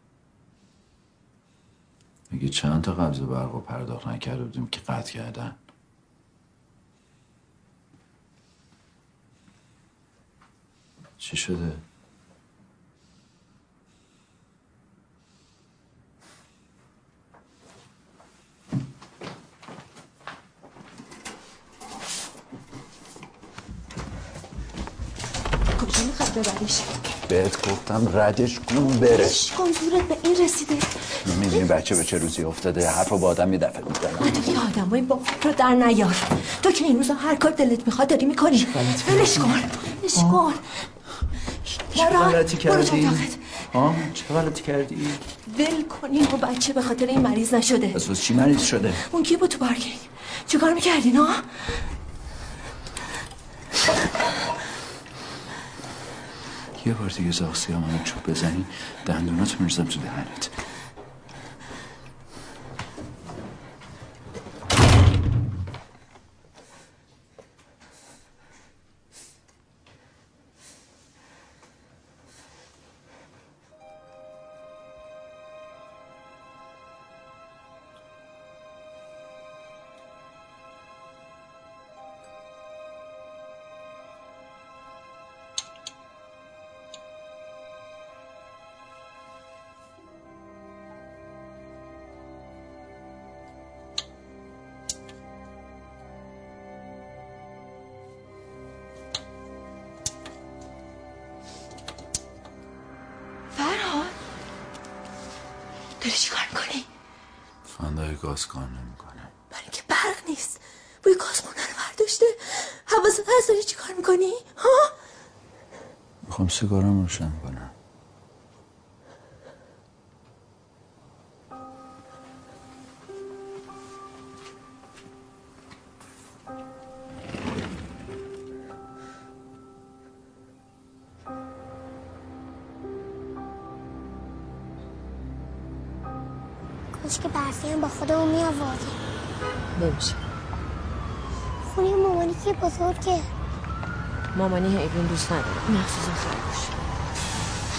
Speaker 4: میگه چند تا قبض برق و پرداخت نکرده بودیم که قطع کردن؟ چی شده؟ بهت گفتم ردش کن بره
Speaker 5: کن زورت به این رسیده.
Speaker 4: می‌دونی بچه به چه روزی افتاده؟ حرف با آدم یه دفعه می‌زنم.
Speaker 5: تو یه آدم با این رو در نیار. تو که این روزا هر کار دلت می‌خواد داری می‌کنی. ولش کن ولش کن.
Speaker 4: چه غلطی کردی؟ ها چه غلطی کردی؟
Speaker 5: ول کن این بچه به خاطر این مریض نشده.
Speaker 4: پس واسه چی مریض شده؟
Speaker 5: اون کی بود تو پارکینگ؟ چیکار می‌کردین ها
Speaker 4: یه بار دیگه زاخسی منو چوب بزنی دندوناتو میرزم تو دهنت. گاز کار نمی‌کنه.
Speaker 5: برای که برق نیست. بوی گازخونه رو برداشته حواست هست داری چیکار می‌کنی؟ ها؟
Speaker 4: می‌خوام سیگارم روشن کنم.
Speaker 6: بزرگه.
Speaker 19: مامانی حیوان دوست نداره. مخصوصا خرگوش.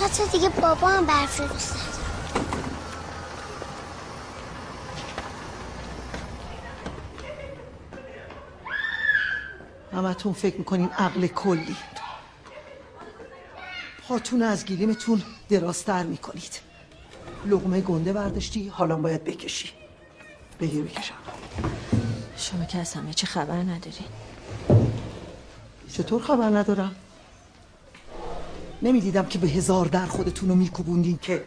Speaker 6: حتی دیگه بابا هم برف رو دوست نداره.
Speaker 26: همتون فکر می‌کنین عقل کلی. پاتون از گلیمتون دراستر می‌کنید. لغمه گنده برداشتی حالا باید بکشی. بگیر بکشم.
Speaker 19: شما که از همه چی خبر نداری
Speaker 26: چطور خبر ندارم؟ نمی‌دیدم که به هزار در خودتون رو میکوبوندین که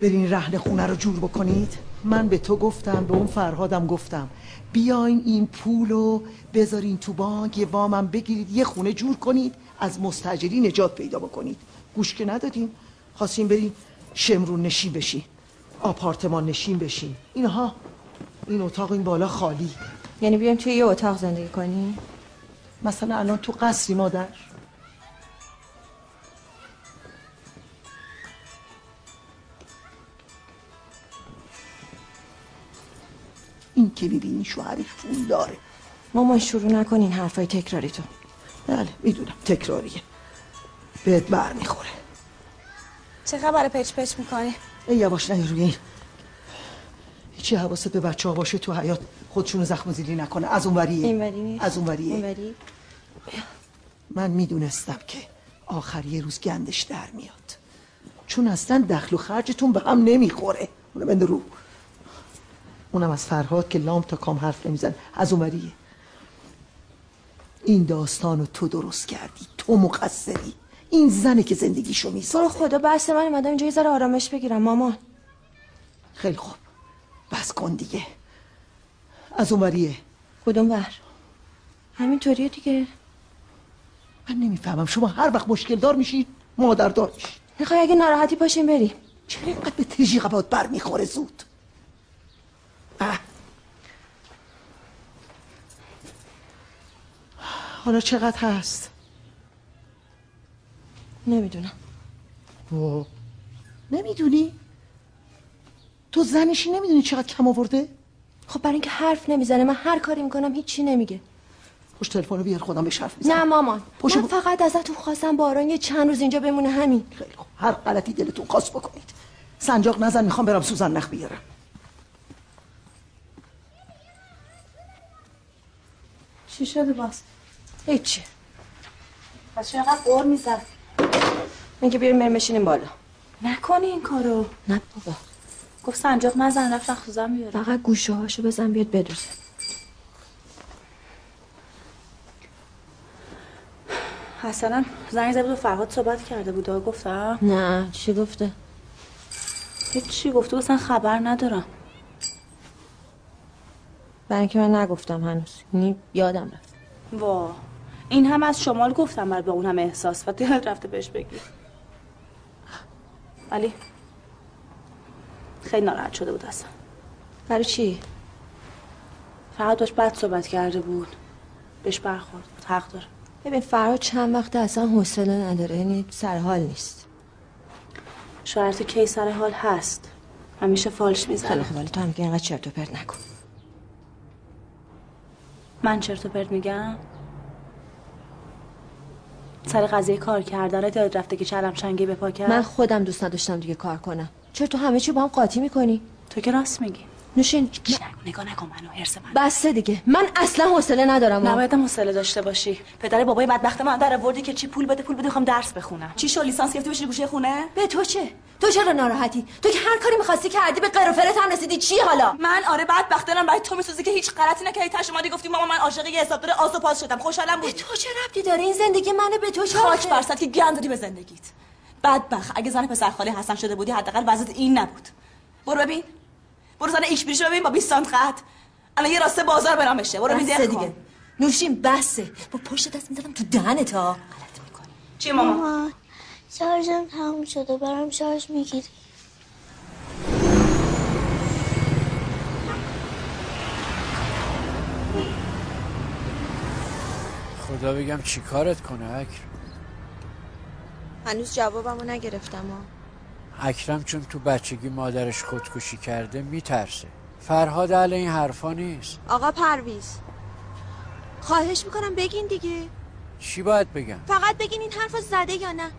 Speaker 26: برین رهن خونه رو جور بکنید؟ من به تو گفتم به اون فرهادم گفتم بیاین این پول رو بذارین تو بانک یه وامم بگیرید یه خونه جور کنید از مستجری نجات پیدا بکنید. گوش که ندادین خواستین برین شمرون نشین بشین آپارتمان نشین بشین. اینها این اتاق این بالا خالی.
Speaker 19: یعنی بیایم توی یه اتاق زندگی کنی
Speaker 26: مثلا الان تو قصری مادر. این که می‌بینی شوهرش پول داره.
Speaker 19: مامان شروع نکنین حرفای تکراری تو
Speaker 26: بله می‌دونم. تکراریه. بهت بر می‌خوره.
Speaker 11: چه خبر پچ پچ می‌کنی؟
Speaker 26: ای یواش نه روی این. هیچی حواست به بچه ها باشه تو حیات خودشونو زخم زیلی نکنه. از اون وریه.
Speaker 11: این وری نیست.
Speaker 26: از اون وریه.
Speaker 11: این وری
Speaker 26: من می‌دونستم که آخر یه روز گندش در میاد. چون اصلا دخل و خرجتون به هم نمی‌خوره. اونو بنده رو. اونم از فرهاد که لام تا کام حرف نمیزن. از اون وریه. این داستانو تو درست کردی. تو مقصری. این زنه که زندگیشو می‌سازه.
Speaker 19: رو خدا بحث من اومدم اینجا یه ذره آرامش بگیرم مامان.
Speaker 26: خیلی خوب. بس کن دیگه. از اون وریه.
Speaker 19: کدوم ور؟ همینطوریه دیگه.
Speaker 26: من نمی‌فهمم. شما هر وقت مشکل دار میشید مادر دار میشید
Speaker 19: می‌خوای اگه ناراحتی پاشیم بریم.
Speaker 26: چرا اینقدر به تریجی قبات بر می‌خوره زود؟ اه. حالا چقدر هست؟
Speaker 19: نمی‌دونم.
Speaker 26: اوه. نمی‌دونی؟ تو زنشی نمی‌دونی چقدر کم آورده؟
Speaker 19: خب برای اینکه حرف نمی‌زنه من هر کاری می‌کنم هیچی نمیگه.
Speaker 26: خوش تلفن رو بیار خودم بهش حرف
Speaker 19: نه مامان
Speaker 26: پشت
Speaker 19: من
Speaker 26: ب-
Speaker 19: فقط ازتون خواستم باران یه چند روز اینجا بمونه همین.
Speaker 26: خیلی خوب. هر غلطی دلتون خواست بکنید. سنجاق نزن می‌خوام برم سوزن نخ بیارم.
Speaker 11: چی شده باز؟
Speaker 19: هیچی.
Speaker 11: پس چرا قور می‌زد؟
Speaker 19: میگه بیاریم بریم بشینیم بالا.
Speaker 11: نکنی این کارو.
Speaker 19: نه بابا.
Speaker 11: گفت سنجاق نزن رفت خوزم بیاره
Speaker 19: فقط گوشه هاشو بزن بیاد بدوزه
Speaker 11: حسنم زنگ زده بود و فرهاد صحبت کرده بود. و گفتم
Speaker 5: نه چی گفته؟
Speaker 11: هیچی گفته اصلا خبر ندارم.
Speaker 5: برای اینکه من نگفتم هنوز. یعنی یادم رفت.
Speaker 11: وا. این هم از شمال گفتم بعد با اون هم احساس. و دلت رفته بهش بگی. علی. خیلی ناراحت شده بود اصلا.
Speaker 5: برای چی؟
Speaker 11: فقط داشت بد صحبت کرده بود. بهش برخورد. بود حق داره.
Speaker 5: ببین فرهاد چند وقت اصلا حوصله نداره یعنی سر حال نیست.
Speaker 11: شاید تو کی سر حال هست. همیشه فالش
Speaker 5: خیلی
Speaker 11: می‌زنه
Speaker 5: خوب ولی تو هم که اینقدر چرت و پرت نکن.
Speaker 11: من چرت و پرت میگم؟ سر قضیه کار کردن یاد رفته که چلم چنگی به پا کرد؟
Speaker 5: من خودم دوست نداشتم دیگه کار کنم. چرا تو همه چی با هم قاطی می‌کنی؟
Speaker 11: تو که راست میگی.
Speaker 5: نوشین
Speaker 11: نگاه نکن منو هرس من
Speaker 5: بسته دیگه. من اصلا حوصله ندارم.
Speaker 11: نباید حوصله داشته باشی. پدر بابای بدبخت من در آوردی که چی پول بده پول بده می‌خوام درس بخونم. چی شو لیسانس گرفتی بشی گوشه خونه؟
Speaker 5: به تو چه؟ تو چرا ناراحتی؟ تو که هر کاری می‌خواستی کردی به قرفرت هم رسیدی. چی حالا؟
Speaker 11: من؟ آره بدبخت دارم برای تو میسوزه که هیچ غلطی نکردی. تاش اومدی گفتی ماما من عاشق یه حسابدار آس و پاس شدم. خوشحالم بود
Speaker 5: تو چه ربطی داره؟ این زندگی منه به تو چه
Speaker 11: خاک که گند دادی به زندگیت. بدبخت. اگه زن پسر خاله حسن شده بودی حداقل وضعیت این نبود. برو ببین. برو زن ایش بریشو ببین با 20 سانت خط. الان یه راسته بازار برام بشه برو میزه
Speaker 5: دیگه. نوشین بسه. با پشت دست می‌زدم تو دهنت ها
Speaker 11: چی ماما
Speaker 6: ماما شارژم تموم شده. برام شارژ می‌گیری.
Speaker 18: خدا بگم چی کارت کنه اکرم؟
Speaker 5: هنوز جوابمو نگرفتم ها
Speaker 18: اکرم چون تو بچگی مادرش خودکشی کرده میترسه. فرهاد اهل این حرفا نیست.
Speaker 5: آقا پرویز خواهش می‌کنم بگین دیگه.
Speaker 18: چی باید بگم؟
Speaker 5: فقط بگین این حرف زده یا نه.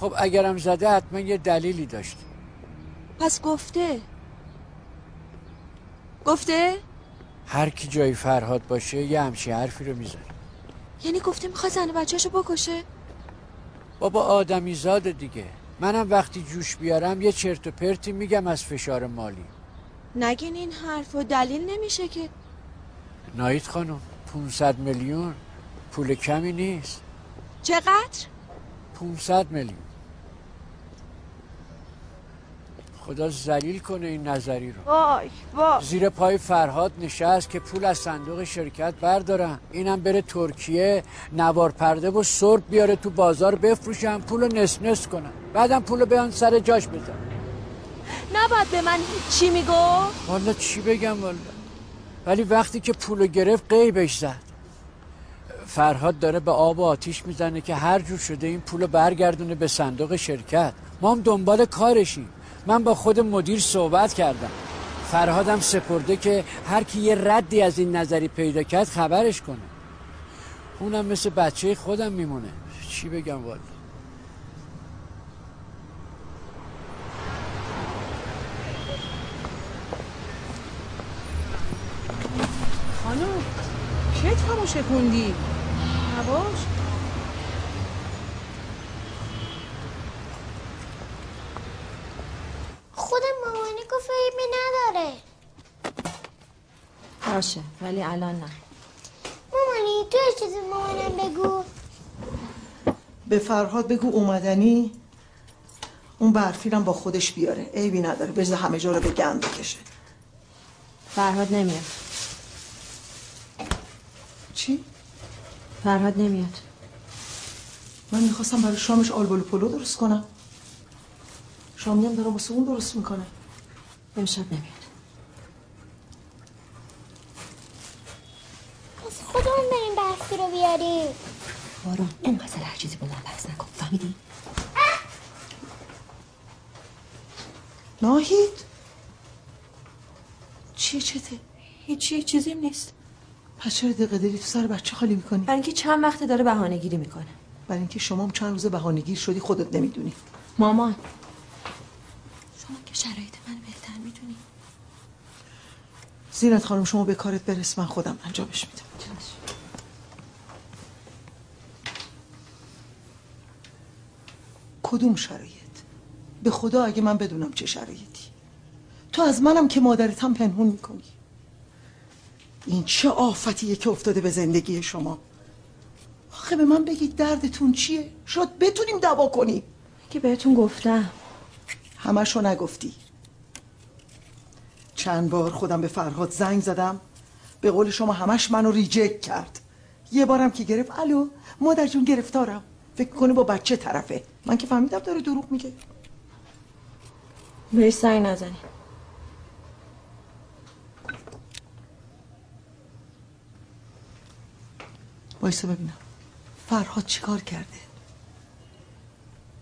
Speaker 18: خب اگرم زده حتما یه دلیلی داشته.
Speaker 5: پس گفته. گفته؟
Speaker 18: هر کی جای فرهاد باشه یه همچی حرفی رو می‌زنه.
Speaker 5: یعنی گفته می‌خواد زن بچهشو بکشه؟
Speaker 18: بابا آدمی زاده دیگه. منم وقتی جوش بیارم یه چرت و پرتی میگم از فشار مالی.
Speaker 5: نگین این حرف و دلیل نمیشه که.
Speaker 18: نایید خانم 500 میلیون. پول کمی نیست.
Speaker 5: چقدر؟
Speaker 18: 500 میلیون. خدا ذلیل کنه این نظری رو.
Speaker 5: وای وای.
Speaker 18: زیر پای فرهاد نشست که پول از صندوق شرکت بردارن. اینم بره ترکیه نوار پرده و سرب بیاره تو بازار بفروشن پول رو نس نس کنن. بعدم پول رو بیان سر جاش بزن
Speaker 5: نباید به من چی میگو؟
Speaker 18: والا چی بگم والا؟ ولی وقتی که پولو گرفت قیبش زد. فرهاد داره به آب و آتیش می‌زنه که هر جور شده این پولو برگردونه به صندوق شرکت. ما هم دنبال کارشیم. من با خود مدیر صحبت کردم. فرهادم سپرده که هر کی یه ردی از این نظری پیدا کرد خبرش کنه. اونم مثل بچه خودم میمونه. چی بگم والا؟
Speaker 27: خانم کتفمو شکوندی نباش.
Speaker 6: خود مامانی گفت عیبی نداره.
Speaker 5: باشه ولی الان نه.
Speaker 6: مامانی تو چیزی مامانم بگو.
Speaker 26: به فرهاد بگو اومدنی؟ اون برفیرم با خودش بیاره. عیبی نداره بذار همه جا رو به گند بکشه.
Speaker 5: فرهاد نمیاد.
Speaker 26: چی؟
Speaker 5: فرهاد نمیاد.
Speaker 26: من می‌خواستم برای شامش آلبالو پلو درست کنم. شامی هم دارم واسه اون درست می‌کنه.
Speaker 5: امشب نمیاد.
Speaker 6: پس خودمون بریم برفی رو بیاریم
Speaker 5: باران اینقدر هر چیزی من بحث نکن. فهمیدی؟
Speaker 26: ناهید؟ چیه چته
Speaker 5: هیچی چیزی نیست.
Speaker 26: پس چرا دقیقه داری تو سر بچه خالی می‌کنی؟
Speaker 5: برای اینکه چند وقت داره بهانه گیری می‌کنه.
Speaker 26: برای اینکه شما هم چند روز بهانه گیر شدی خودت نمی‌دونی.
Speaker 5: مامان شما که شرایط من بهتر می‌دونی
Speaker 26: زینت خانم شما به کارت برس من خودم انجامش میدم. کدوم شرایط؟ به خدا اگه من بدونم چه شرایطی. تو از منم که مادرتم پنهون می‌کنی. این چه آفتیه که افتاده به زندگی شما. آخه به من بگید دردتون چیه؟ شاید بتونیم دوا کنیم.
Speaker 5: که بهتون گفتم.
Speaker 26: همشو نگفتی. چند بار خودم به فرهاد زنگ زدم. به قول شما همش منو ریجکت کرد. یه بارم که گرفت الو مادر جون گرفتارم. فکر کنه با بچه طرفه. من که فهمیدم داره دروغ میگه.
Speaker 5: بهش زنگ نزنی.
Speaker 26: وایسا ببینم. فرهاد چیکار کرده؟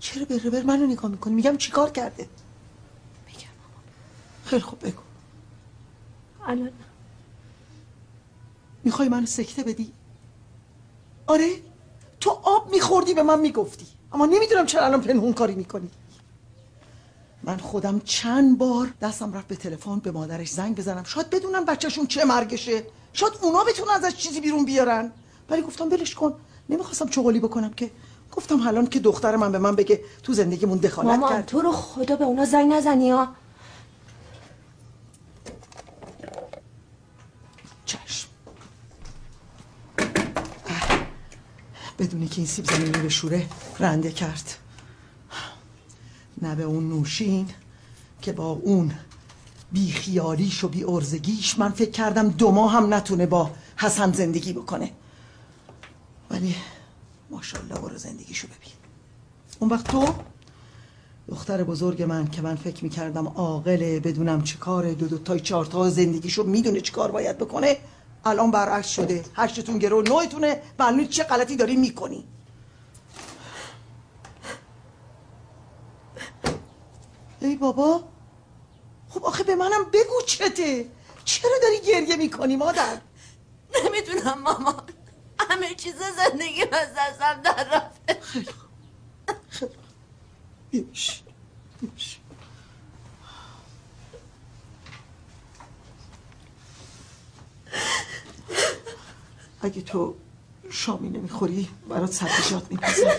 Speaker 26: چرا به ربر منو نگاه می‌کنی؟ میگم چیکار کرده؟ میگم. خیلی خوب بگو.
Speaker 5: الان.
Speaker 26: می‌خوای منو سکته بدی؟ آره؟ تو آب میخوردی به من می‌گفتی. اما نمی‌دونم چرا الان پنهون کاری می‌کنی. من خودم چند بار دستم رفت به تلفن به مادرش زنگ بزنم. شاید بدونم بچهشون چه مرگشه. شاید اونا بتونن ازش چیزی بیرون بیارن. ولی گفتم ولش کن. نمی‌خواستم چغالی بکنم که. گفتم الان که دختر من به من بگه تو زندگیمون دخالت
Speaker 5: مامان
Speaker 26: کرد.
Speaker 5: تو رو خدا به اونا زنگ نزنی ها
Speaker 26: چشم اه، بدونی که این سیب زمینی به شوره رنده کرد. نه به اون نوشین که با اون بی خیالیش و بی ارزگیش من فکر کردم دو ماه هم نتونه با حسن زندگی بکنه. ولی ماشاءالله برو زندگیشو ببین. اون وقت تو دختر بزرگ من که من فکر می‌کردم عاقله بدونم چه کاره دو دو تای چهار تا زندگیشو می‌دونه چه کار باید بکنه. الان برعکس شده. هشتتون گرو نوعتونه. معلومه چه غلطی داری می‌کنی. ای بابا. خب آخه به منم بگو چته. چرا داری گریه می‌کنی مادر؟
Speaker 28: نمی‌دونم مامان همه چیز زندگی از دستم در رفته
Speaker 26: بیش بیش اگه تو شامی نمی‌خوری برات سبزیجات میپزم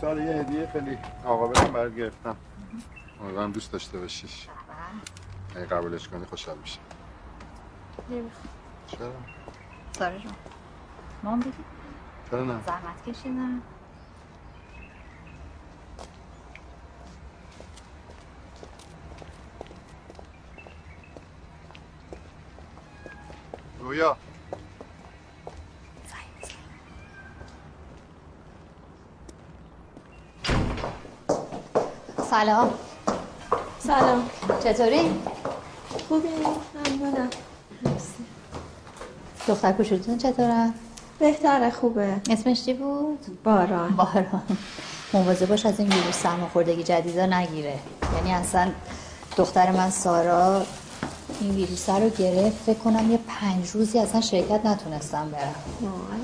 Speaker 29: سال یه هدیه خیلی عاقبتم برات گرفتم امیدوارم دوست داشته باشیش. اگه قبولش کنی خوشحال میشه چرا؟
Speaker 30: سارا جون. نام بگی.
Speaker 29: چرا نه؟
Speaker 30: زحمت کشیدم
Speaker 29: رویا
Speaker 30: سلام.
Speaker 5: سلام.
Speaker 30: چطوری؟
Speaker 5: خوبه ممنونم.
Speaker 30: دختر کوچولتون چطوره؟
Speaker 5: بهتره خوبه.
Speaker 30: اسمش چی بود؟
Speaker 5: باران.
Speaker 30: باران. مواظب باش از این ویروس سرماخوردگی جدیدا نگیره. یعنی اصلا دختر من سارا این ویروس رو گرفت فکر کنم یه پنج روزی اصلا شرکت نتونستم برم.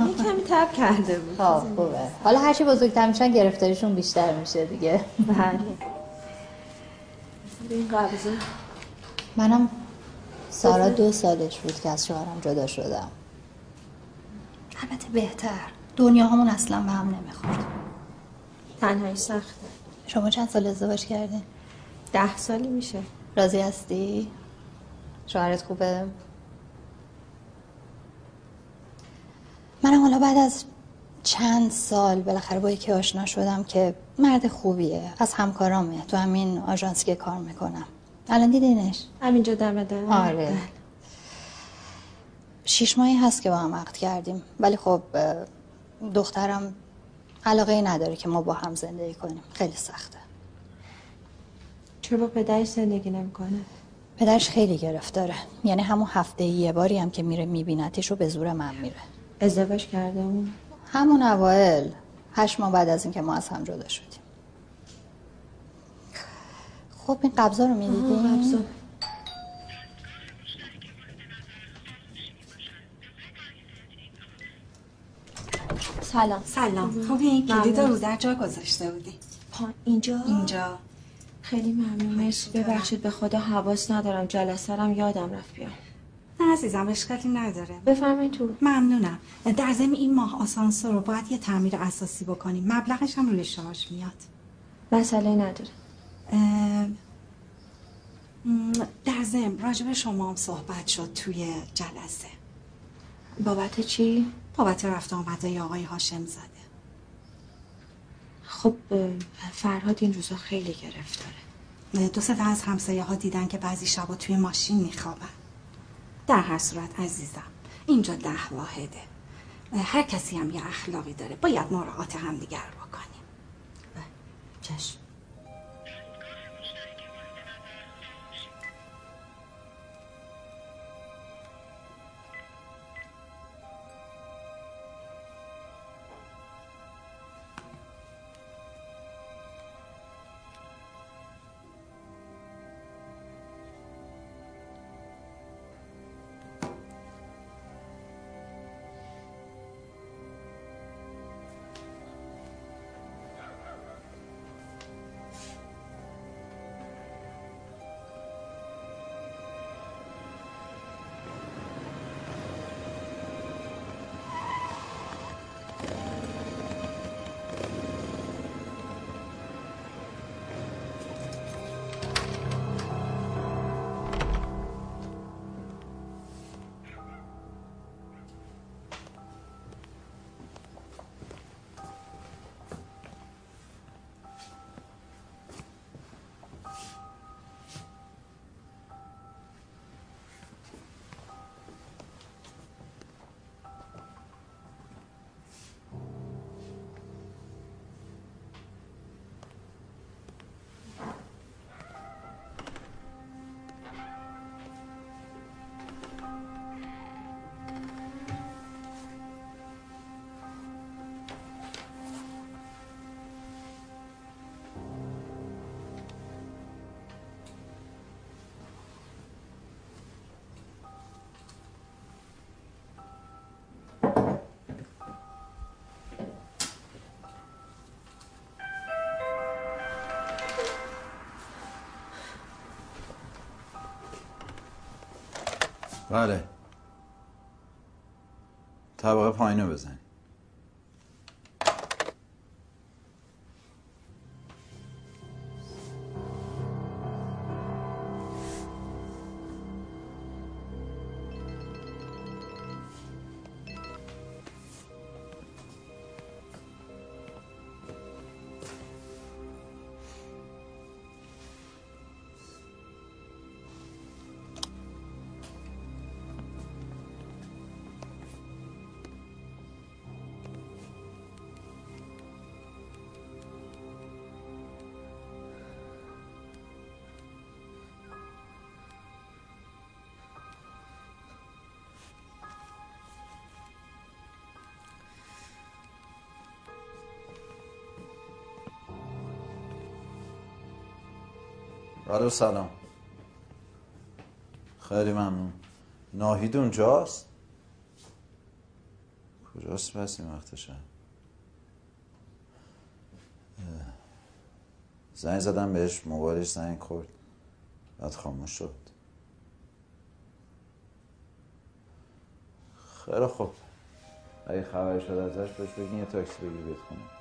Speaker 5: یه کمی تب کرده بود.
Speaker 30: خب خوبه. حالا هرچی بزرگتر میشن گرفتاریشون بیشتر میشه دیگه.
Speaker 5: بله. این قبضه.
Speaker 30: منم سارا دو سالش بود که از شوهرم جدا شدم. البته بهتر. دنیا همون اصلا به هم نمی‌خورد.
Speaker 5: تنهایی سخته.
Speaker 30: شما چند سال ازدواج کردین؟
Speaker 5: ده سالی میشه.
Speaker 30: راضی هستی؟ شوهرت خوبه؟ منم حالا بعد از چند سال بالاخره با یکی آشنا شدم که مرد خوبیه. از همکارامه تو همین آژانسی که کار می‌کنم. الان دیدینش؟
Speaker 5: همینجا دم در
Speaker 30: آره. شیش ماهی هست که با هم عقد کردیم. ولی خب دخترم علاقه ای نداره که ما با هم زندگی کنیم. خیلی سخته.
Speaker 5: چرا با پدرش زندگی نمی‌کنه؟
Speaker 30: پدرش خیلی گرفتاره یعنی همون هفته یه باری هم که میره میبینتش رو به زور من میره.
Speaker 5: ازدواج کرده اون
Speaker 30: همون اوایل. هشت ماه بعد از اینکه ما از هم جدا شدیم. خب این قبضا رو
Speaker 5: آها، قبضا.
Speaker 30: می‌دیدیم
Speaker 5: سلام.
Speaker 31: سلام خوبی کلید رو در جا گذاشته بودی.
Speaker 5: پا اینجا؟
Speaker 31: اینجا.
Speaker 5: خیلی ممنون. مرسی. ببخشید به خدا حواس ندارم. جلسه رم یادم رفت بیام.
Speaker 31: نه عزیزم اشکالی نداره.
Speaker 5: بفرمایید تو.
Speaker 31: ممنونم. در ضمن این ماه آسانسور رو باید یه تعمیر اساسی بکنیم. مبلغش هم روی شارژ میاد.
Speaker 5: مسئله نداره.
Speaker 31: در ضمن راجب شما هم صحبت شد توی جلسه.
Speaker 5: بابت چی؟
Speaker 31: بابت رفت آمده آقای هاشم زاده.
Speaker 5: خب فرهاد این روزا خیلی گرفتاره.
Speaker 31: دو سه تا از همسایه ها دیدن که بعضی شبا توی ماشین میخوابن. در هر صورت عزیزم اینجا ده واحده. هر کسی هم یه اخلاقی داره باید مراعات همدیگر بکنیم.
Speaker 5: چشم.
Speaker 4: بله. طبقه پایینو بزنی الو سلام. خیلی ممنون. ناهید اونجاست؟ کجاست پس این وقت شب؟ اه، زنگ زدم بهش موبایلش زنگ خورد. بعد خاموش شد. خیلی خوب. اگه خبری شد ازش بهش بگین یه تاکسی بگیر بیاد خونه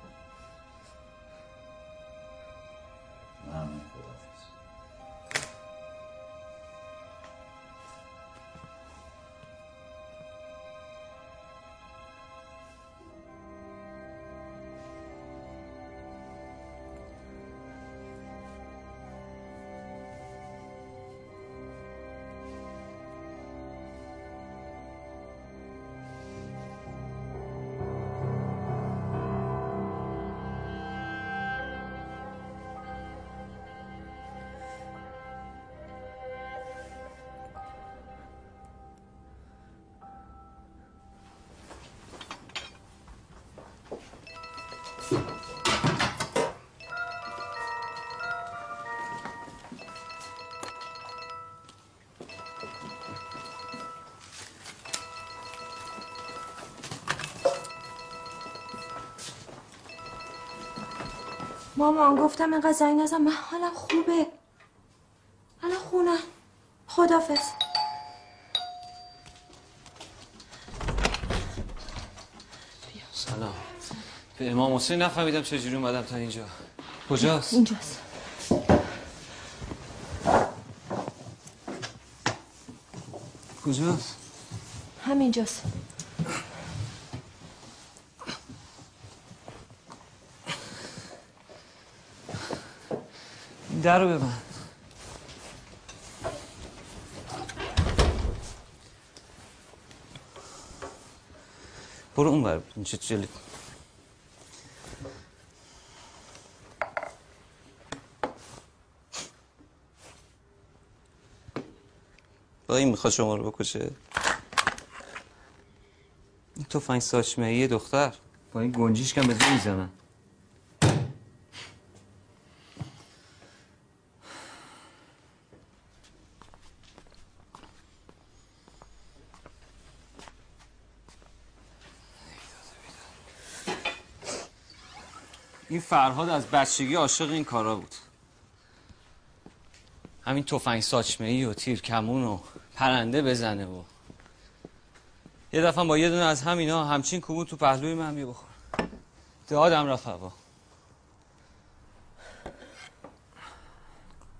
Speaker 5: مامان گفتم اینقدر زنگ نزن. من حالم خوبه. الان خونه. خدافز
Speaker 20: سلام. به امام حسین نفهمیدم چجوری اومدم تا اینجا. کجاست؟
Speaker 5: اینجاست.
Speaker 20: کجاست؟
Speaker 5: همینجاست.
Speaker 20: در رو ببند برو اون بر جلو با این می‌خواد شما رو بکشه. این تفنگ ساچمه یه دختر. با این گنجیش کم به می‌زنن. فرهاد از بچگی عاشق این کارا بود. همین تفنگ ساچمه ای و تیر کمون و پرنده بزنه و یه دفعه با یه دونه از همینا همچین کوبون تو پهلوی من بیا بخور. رفت هوا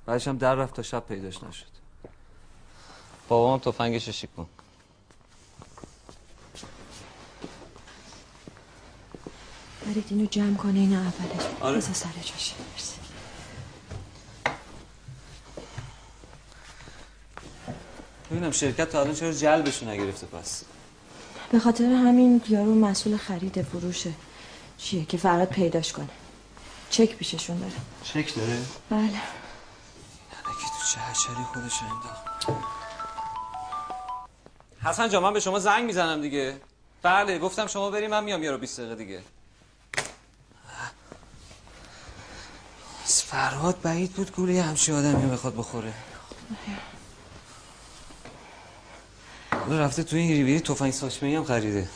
Speaker 20: بعدش هم در رفت تا شب پیداش نشد. بابام تفنگش شکون
Speaker 5: برید اینو جمع کنه اینو اولش.
Speaker 20: آره.
Speaker 5: بذار سر جاشه مرسی.
Speaker 20: ببینم شرکت تا الان چرا جلبشو نگرفته پس.
Speaker 5: به خاطر همین یارو مسئول خرید فروشه. چیه که فراد پیداش کنه. چک پیششون داره.
Speaker 20: چک داره؟
Speaker 5: بله.
Speaker 20: یکی تو چه هچری خودش انداخت. حسن جان من به شما زنگ می‌زنم دیگه. بله گفتم شما بریم من میام یه رو 20 دقیقه دیگه. فرهاد بعید بود گولی همچی آدمی بخواد بخوره. حالا رفته تو این ریویری تفنگ ساچمه هم خریده.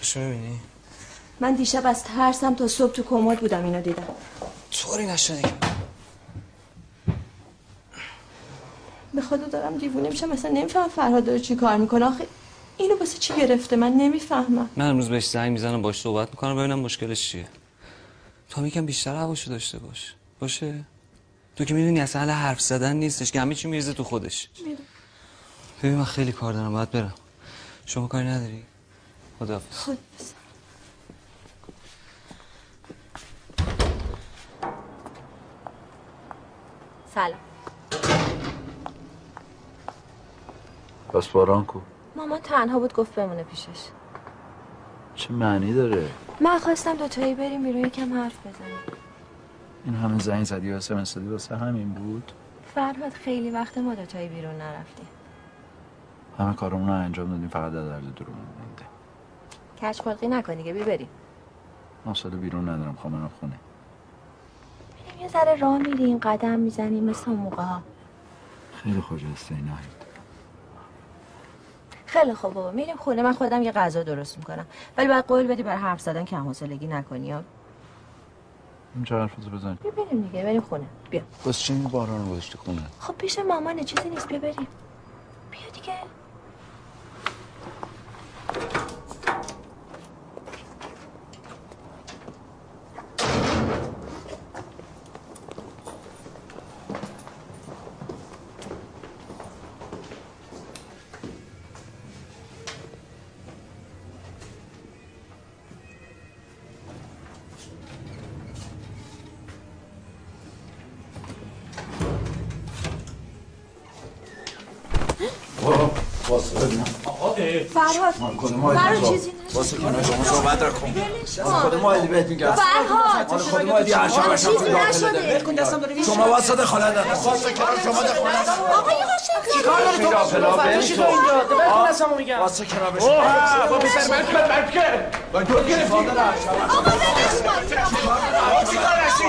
Speaker 20: شما می‌بینی؟
Speaker 5: من دیشب از ترسم تا صبح تو کمد بودم اینو دیدم.
Speaker 20: طوری نشده
Speaker 5: به خدا دارم دیوونه میشم مثلا نمیفهم فرهاد داره چی کار می‌کنه. آخه اینو واسه چی گرفته؟ من نمی‌فهمم.
Speaker 20: من امروز بهش زنگ می‌زنم باش صحبت می‌کنم ببینم مشکلش چیه. تو یکم بیشتر حواشو داشته باش. باشه؟ تو که می‌دونی اصلا حرف زدن نیستش که همه چی میرزه تو خودش. ببین من خیلی کار دارم باید برم. شما کاری نداری؟ خدا
Speaker 5: خود سلام.
Speaker 4: پس باران کو؟
Speaker 5: مامان تنها بود گفت بمونه پیشش.
Speaker 4: چه معنی داره؟
Speaker 5: من خواستم دوتایی بریم بیرون یکم حرف بزنیم.
Speaker 4: این همه زنگ زدی واسه مسدی واسه همین بود؟
Speaker 5: فرهاد خیلی وقت ما دوتایی بیرون نرفتیم.
Speaker 4: همه کارمون رو انجام دادیم فقط در درد درون مونده.
Speaker 5: کچ خلقی نکنی که بی بریم.
Speaker 4: حوصله بیرون ندارم خواهم برم خونه.
Speaker 5: یه ذره راه میریم قدم می‌زنیم مثل اون موقع ها.
Speaker 4: خیلی خجسته نهید
Speaker 5: خیلی خوب بابا. میریم خونه. من خودم یه غذا درست می‌کنم. ولی باید قول بدی برای حرف زدن کم حوصلگی نکنی ها؟
Speaker 4: اینجا حرفتو بزن.
Speaker 5: بیا بریم دیگه. بریم خونه. بیا.
Speaker 4: بس چه این باران رو گذاشتی خونه.
Speaker 5: خب پیش مامانه چیزی نیست. بیا بریم. بیا دیگه. فرهاد فرهاد چیزی
Speaker 4: واسه کنار شما صحبت نکن
Speaker 5: خود
Speaker 4: ما بهت میگم.
Speaker 5: فرهاد.
Speaker 4: مال خود ما دی عشا
Speaker 5: آقا
Speaker 4: باشم
Speaker 5: چیزی
Speaker 4: تو داخل
Speaker 5: نشده. کن دستم داره.
Speaker 4: شما واسه نکن واسه کنار شما دخالت نکن
Speaker 5: آقا یه قاشق
Speaker 4: چیکار داری تو بری تو
Speaker 5: اینجا.
Speaker 4: کن دستمو میگم. واسه کنار
Speaker 5: اوه، با
Speaker 4: پسر من کن من کن با تو گرفتی.
Speaker 5: آقا
Speaker 4: تو چیکار هستی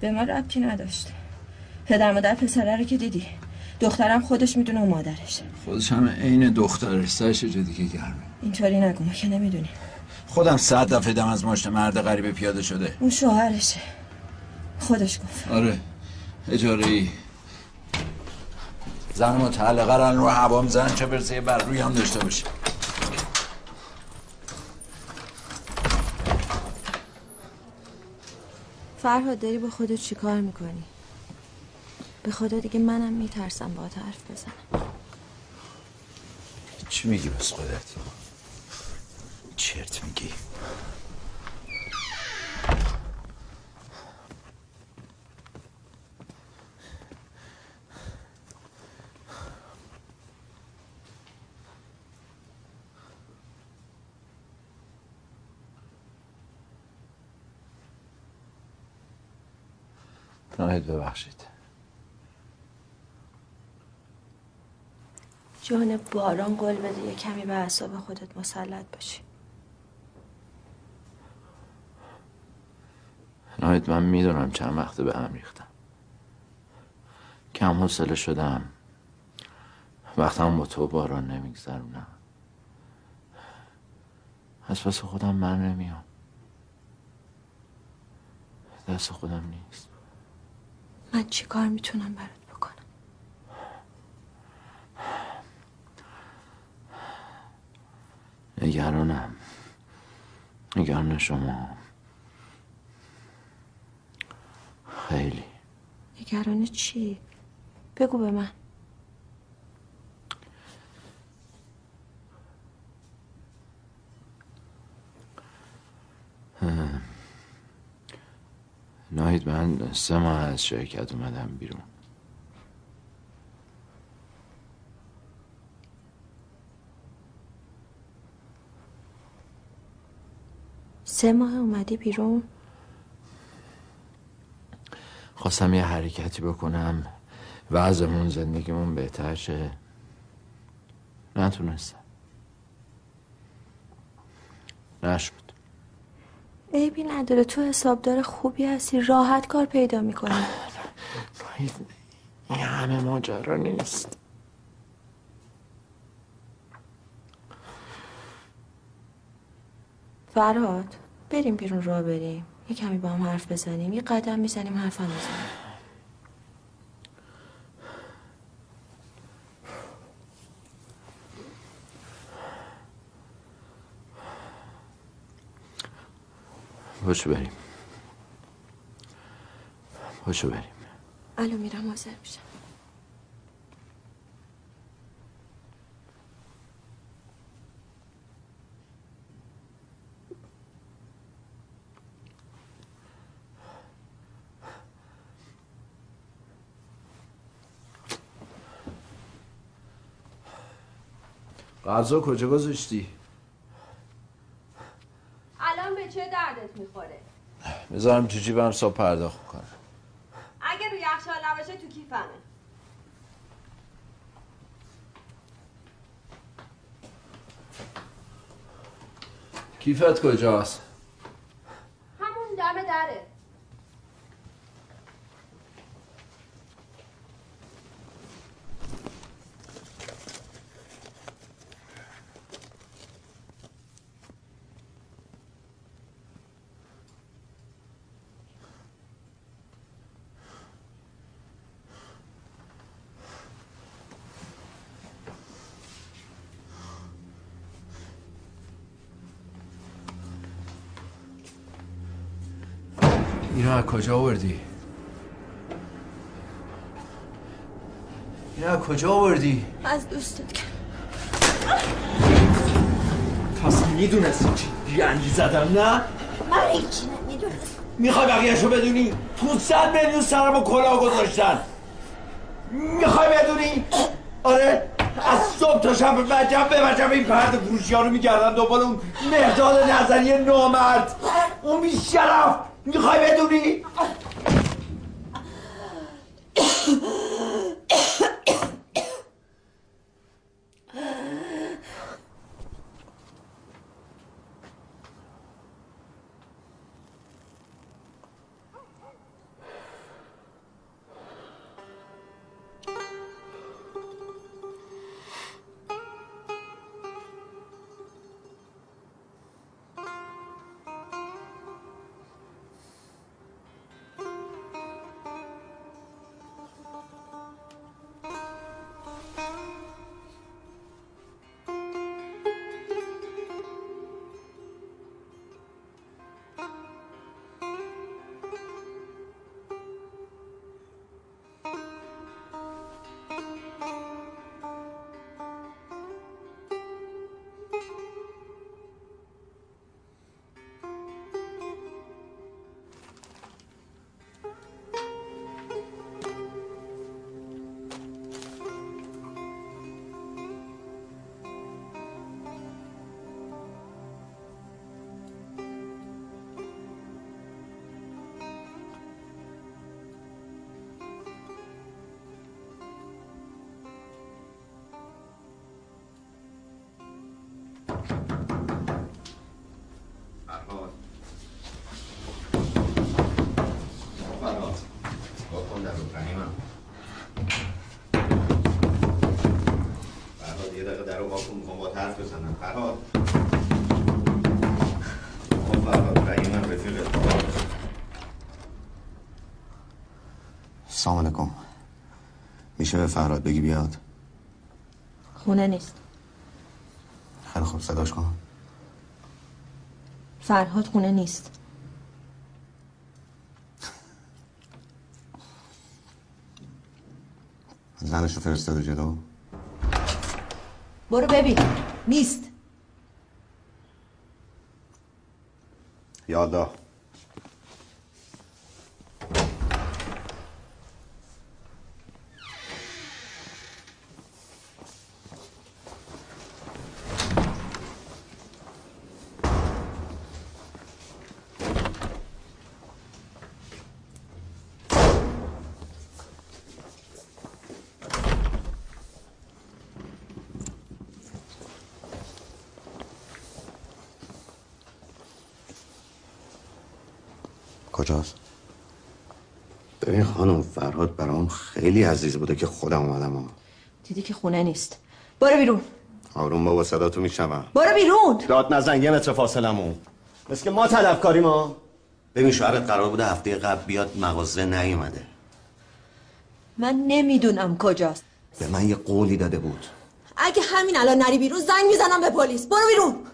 Speaker 5: به ما ربطی نداشت. پدر مادر پسره رو که دیدی. دخترم خودش می‌دونه و مادرش.
Speaker 4: خودش هم عین دخترش. سرش جا دیگه گرمه.
Speaker 5: اینطوری نگو ما که نمی‌دونیم.
Speaker 4: خودم صد دفعه دم از ماشت مرد غریبه پیاده شده.
Speaker 5: اون شوهرشه. خودش گفت.
Speaker 4: آره. اجاره ای. زن متعلقه رو رو هوام زن چه برسه یه بر روی هم داشته باشه.
Speaker 5: فرهاد داری با خودت چیکار می‌کنی؟ به خدا دیگه منم میترسم با حرف بزنم.
Speaker 4: چی میگی بس خودت؟ چرت میگی. ناهید ببخشید.
Speaker 5: جان باران قول بده یه کمی به اعصاب خودت مسلط باشی.
Speaker 4: ناهید من می‌دونم چند وقته به هم ریختم. کم حوصله شدم. وقتم با تو باران نمیگذرونم از پس خودم من نمیام دست خودم نیست.
Speaker 5: من چی کار می‌تونم برات بکنم؟
Speaker 4: نگرانم. نگران شما. خیلی.
Speaker 5: نگران چی؟ بگو به من.
Speaker 4: اه. ناهید من سه ماه از شرکت اومدم بیرون.
Speaker 5: سه ماه اومدی بیرون؟
Speaker 4: خواستم یه حرکتی بکنم. وضعمون زندگیمون بهتر شه. نتونستم. نشد.
Speaker 5: عیبی نداره. تو حسابدار خوبی هستی. راحت کار پیدا می‌کنی.
Speaker 4: این همه ماجرا نیست.
Speaker 5: فرهاد بریم بیرون راه بریم. یه کمی با هم حرف بزنیم. یه قدم می‌زنیم حرف هم بزنیم.
Speaker 4: باشو بریم باشو بریم
Speaker 5: الو میرم حاضر میشم
Speaker 4: غذا کجا گذاشتی؟
Speaker 11: الان به چه دردت می‌خوره
Speaker 4: بذارم تو جیبم صبح پرداخت کنم
Speaker 11: اگه رو یخچال نباشه تو کیفمه
Speaker 4: کیفت کجاست؟
Speaker 11: همون دم دره
Speaker 4: اینو از کجا آوردی؟ اینو از کجا آوردی؟
Speaker 5: از دوستت که
Speaker 4: پس می‌دونستی چی گنجی زدم نه؟
Speaker 5: من هیچی نمی‌دونست
Speaker 4: می‌خوای بقیهشو بدونی؟ 500 میلیون سرم و کلاه گذاشتن می‌خوای بدونی؟ آره از صبح تا شب بچم به بچم این پرد فروشی ها رو میگردن دنبال اون مهداد نظری نامرد اون بیشرف می‌خوای بدونی؟
Speaker 23: بزنم میشه به فرهاد بگی بیاد.
Speaker 5: خونه نیست.
Speaker 23: خیلی خوب صداش کن.
Speaker 5: فرهاد خونه نیست.
Speaker 23: زنشو فرستاده جلو.
Speaker 5: برو ببین. نیست.
Speaker 23: یادا. کجاست؟ ببین خانم فرهاد برام خیلی عزیز بوده که خودم اومدم ها.
Speaker 5: دیدی که خونه نیست. برو بیرون.
Speaker 23: آروم بابا صداتو میشنوم.
Speaker 5: برو بیرون.
Speaker 23: داد نزن یه متر فاصلمون مثل که ما طلبکاری ما. ببین شوهرت قرار بوده هفته قبل بیاد مغازه نیومده.
Speaker 5: من نمی‌دونم کجاست.
Speaker 23: به من یه قولی داده بود.
Speaker 5: اگه همین الان نری بیرون زنگ می‌زنم به پلیس. برو بیرون.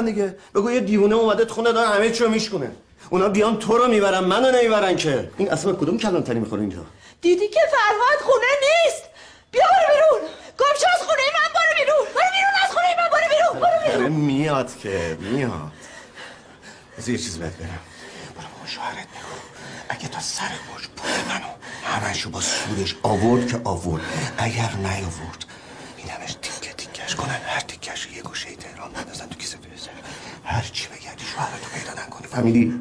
Speaker 23: بزن دیگه. بگو یه دیوونه اومده خونه داره همه چی رو میشکونه. اونا بیان تو رو می‌برن منو نمی‌برن که. این اصلا کدوم کلانتری می‌خوره اینجا؟
Speaker 5: دیدی که فرهاد خونه نیست. بیا برو بیرون. گمشو از خونه من برو بیرون. برو بیرون از خونه من برو بیرون. برو بیرون.
Speaker 23: میاد که میاد. از یه چیز بهت برم برو با شوهرت بگو. اگه تا سر خوش پول منو. همشو با سودش آورد که آورد. اگر نیاورد این همش تیکه تیکش کنن. هر تیکش یه گوشه هر چی بگردی شوهرتو پیدا نکنه فهمیدی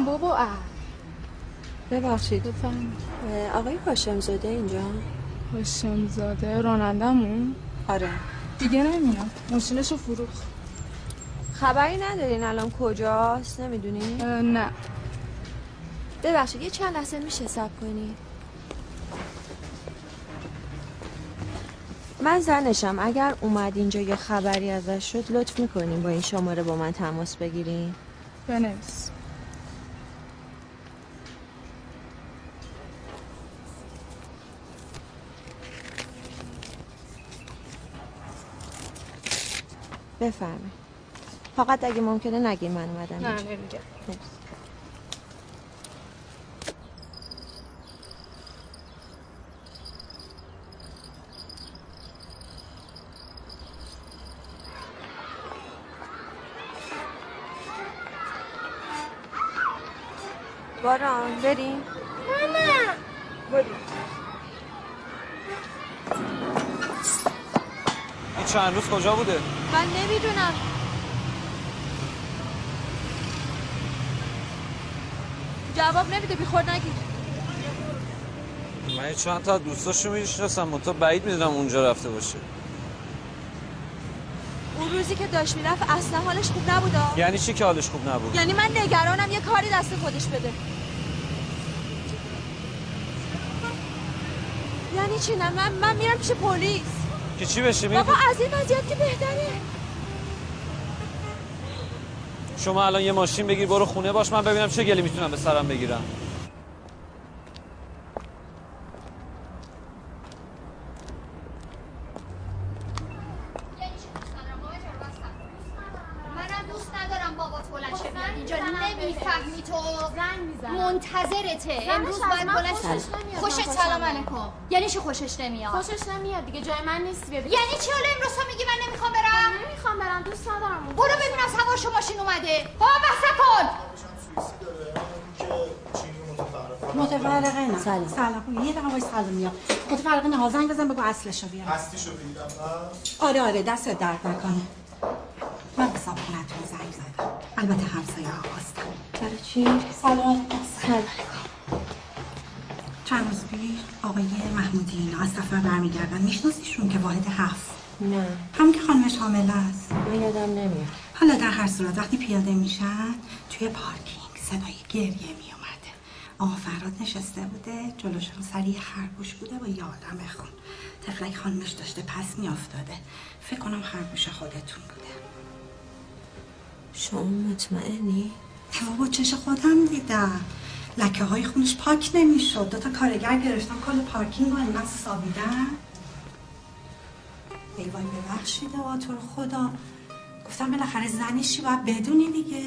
Speaker 24: میارم بابا. اه
Speaker 5: ببخشید.
Speaker 24: بفهم
Speaker 5: آقای هاشم زاده اینجا؟
Speaker 24: هاشم زاده رانندمون
Speaker 5: آره.
Speaker 24: دیگه نمیاد ماشینشو فروخت.
Speaker 5: خبری ندارین الان کجاست؟ نمی‌دونی؟
Speaker 24: نه.
Speaker 5: ببخشید یه چند لحظه میشه سب کنی؟ من زنشم اگر اومد اینجا یه خبری ازش شد لطف می‌کنین با این شماره با من تماس بگیرین.
Speaker 24: بنویس.
Speaker 5: بفرمایید فقط اگه ممکنه نگین من اومدم
Speaker 24: نه. نمیگم.
Speaker 5: باران بریم
Speaker 6: ماما
Speaker 5: بریم
Speaker 20: این چند روز کجا بوده؟
Speaker 5: من نمی‌دونم. جواب نمیده بیخور نگیر.
Speaker 20: من چند تا دوستاشو می‌شناسم تو بعید می‌دونم اونجا رفته باشه.
Speaker 5: اون روزی که داشت می‌رفت اصلا حالش خوب نبودا
Speaker 20: یعنی چی که حالش خوب نبود؟
Speaker 5: یعنی من نگرانم یه کاری دست خودش بده. یعنی چی؟ نه من, من میرم پیش پلیس.
Speaker 20: که چی بشه
Speaker 5: بابا از این وضعیت که بهتره.
Speaker 20: شما الان یه ماشین بگیر برو خونه باش من ببینم چه گلی می‌تونم به سرم بگیرم
Speaker 6: منم دوست ندارم بابات بلند شه بیاد اینجا نمی‌فهمی تو منتظرته امروز
Speaker 24: زنش
Speaker 6: باید
Speaker 24: از من
Speaker 6: بلند
Speaker 24: خوشش
Speaker 6: شه.
Speaker 24: نمیاد.
Speaker 6: خوشت
Speaker 24: من
Speaker 6: سلام
Speaker 24: خوشم
Speaker 6: علیکم یعنی چی خوشش نمیاد.
Speaker 24: خوشش نمیاد دیگه جای من نیست بیا
Speaker 6: یعنی چی حالا امروز تو میگی من نمی‌خوام برم؟
Speaker 24: نمی‌خوام برم دوست ندارم
Speaker 6: برو ببین از هواشو ماشین اومده. بابا بحث کن.
Speaker 31: متفرقه نه سلام. سلام. یه دقیقه وایس سلام میام متفرقه نه ها، زنگ بزن بگو اصلشو بیارم
Speaker 32: هستیشو بگیرم
Speaker 31: آره آره دست درد نکنه. من به صاحبخونتون زنگ زدم. البته همسایه ها هستم
Speaker 5: برای چی؟
Speaker 31: سلام.
Speaker 5: سلام
Speaker 31: چند روز پیش آقای محمودی اینا از سفر برمیگردن. میشناسیشون که واحد هفت؟
Speaker 5: نه.
Speaker 31: همون که خانمش حامله است.
Speaker 5: من یادم نمیاد.
Speaker 31: حالا در هر صورت وقتی پیاده میشن توی پارکینگ صدای گریه میومده آقا فراد نشسته بوده جلوشون سری خرگوش بوده با یه آدم خون تفلک خانمش داشته پس میافتاده. فکر کنم خرگوش خودتون بوده.
Speaker 5: شما مطمئنی؟
Speaker 31: با چش خودم دیدم. لکه های خونش پاک نمی‌شد. دوتا کارگر گرفتن کل پارکینگ رو انقدر سابیدن. ای وای ببخشید آقا تو خدا. گفتم بالاخره زنشی باید بدونی دیگه.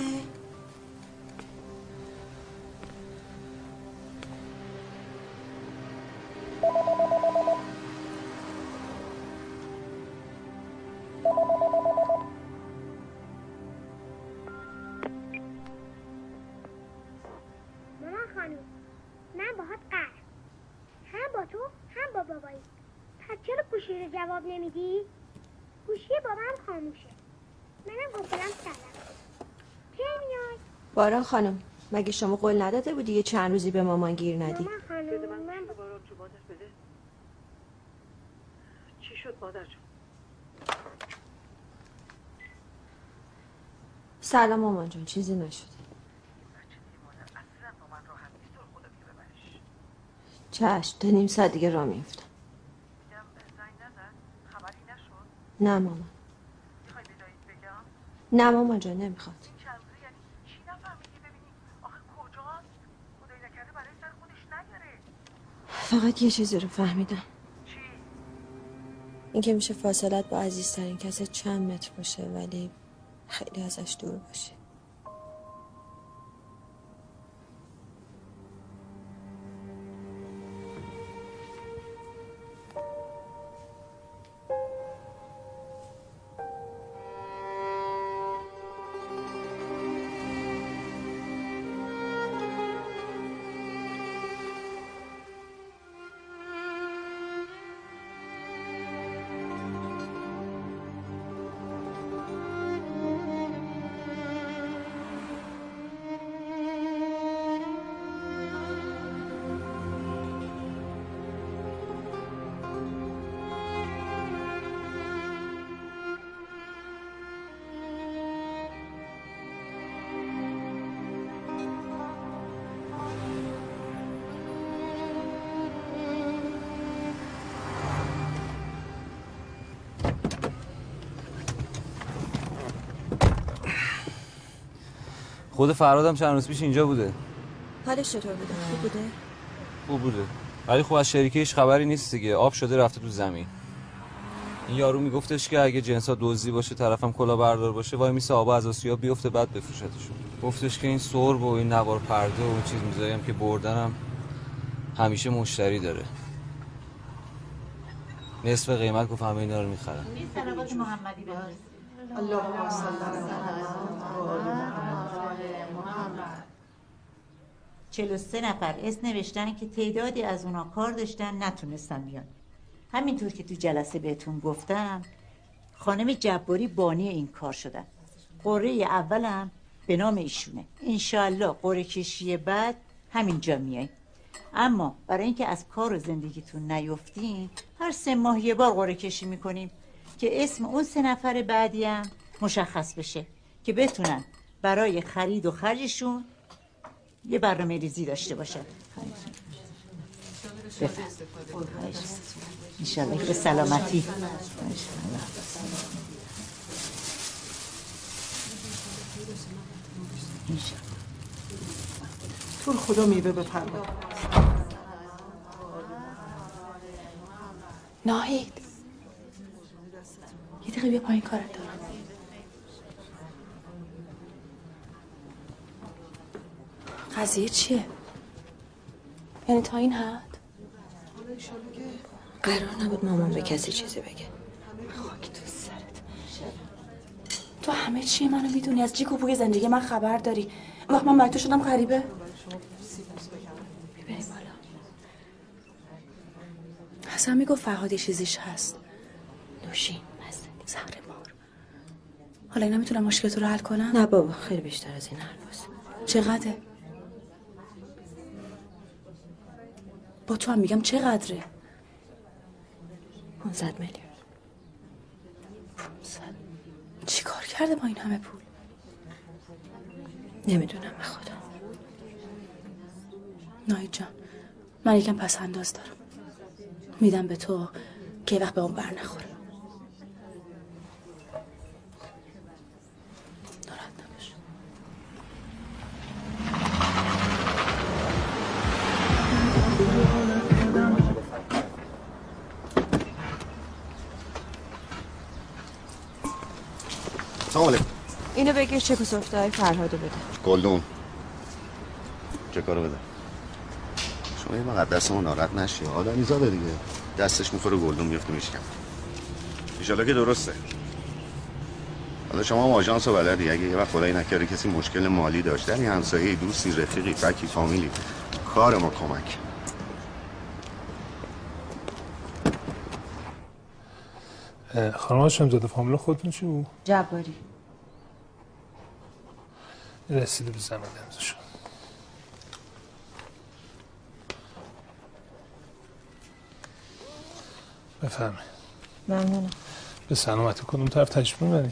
Speaker 6: من باهات قهر. هم با تو هم با بابایی. پس چرا گوشی رو جواب نمیدی؟ گوشی بابام خاموشه. منم گفتم سلام کی میای.
Speaker 5: باران خانم مگه شما قول نداده بودی یه چند روزی به مامان گیر ندی؟
Speaker 6: مامان خانم من با...
Speaker 26: چی شد مادر جون؟
Speaker 5: سلام مامان جون چیزی نشد. چشم تا نیم ساعت دیگه راه میفتم نه مامان. نه مامان جان نمی‌خواد. فقط یه چیزی رو فهمیدم. اینکه میشه فاصلت با عزیزترین کس چند متر باشه ولی خیلی ازش دور باشه.
Speaker 20: خود فرادم چند روز پیش اینجا بوده.
Speaker 5: حالش چطور بوده؟ خوب بوده؟
Speaker 20: خوب بوده. ولی خب از شریکه هیچ خبری نیست دیگه. آب شده رفته تو زمین. این یارو میگفتش که اگه جنسا دوزی باشه طرفم کلا بردار باشه وای میسه آب از آسیا بیفته بعد بفروشتشون گفتش که این سرب و این نوار پرده و اون چیز می‌ذاریم که بردنم همیشه مشتری داره. نصف قیمت گفت همه اینا رو می‌خرن
Speaker 33: محمدی الله 43 نفر اسم نوشتن که تعدادی از اونا کار داشتن نتونستن بیان. همینطور که تو جلسه بهتون گفتم خانم جباری بانی این کار شدن. قره اولم به نام ایشونه. انشالله قره کشی بعد همینجا میای. اما برای اینکه از کار و زندگیتون نیفتین هر سه ماه یه بار قره کشی می‌کنیم که اسم اون سه نفر بعدی هم مشخص بشه که بتونن برای خرید و خرجشون یه برنامه ریزی داشته باشن بفرم انشالله که به سلامتی.
Speaker 26: تو خدا میوه بپرما
Speaker 11: ناهید. یه دقیقه بیا پایین کارت دارم. قضیه چیه؟ یعنی تا این حد؟
Speaker 5: قرار نبود مامان به کسی چیزی بگه.
Speaker 11: خاک تو سرت. تو همه چی منو می‌دونی. از جیک و بوی زندگی من خبر داری. وقت من تو شدم غریبه. می‌بریم بالا. حسن می‌گفت فرهاد یه چیزیش هست. نوشین زهر مار. حالا اینا می‌تونم مشکل تو رو حل کنم
Speaker 5: نه بابا خیلی بیشتر از این حرفاست
Speaker 11: چقدره؟ با تو هم میگم چقدره؟
Speaker 5: 500 میلیون.
Speaker 11: چی کار کرده با این همه پول؟
Speaker 5: نمی‌دونم به خدا.
Speaker 11: ناهید جان من یکم پس انداز دارم. میدم به تو که وقت به اون بر نخوره.
Speaker 5: اینو بگیر چک و سفته های فرهادو بده.
Speaker 23: گلدون. چه کارو بده؟ شما یه مقدس ما ناراحت نشی. آدمی زاده دیگه. دستش می‌خوره گلدون میفته میشکم ایشالا که درسته. حالا شما هم آژانس و بلدی. اگه یه وقت خدایی نکرده کسی مشکل مالی داشت. در همسایه دوستی رفیقی فکی فامیلی. کار ما کمک.
Speaker 32: خانم هاشم زاده فامیل خودتون چی بود؟
Speaker 5: جباری.
Speaker 32: رسیده به زمین امضا بفرمایید.
Speaker 5: ممنونم.
Speaker 32: به سلامتی کدوم طرف تشریف می‌بری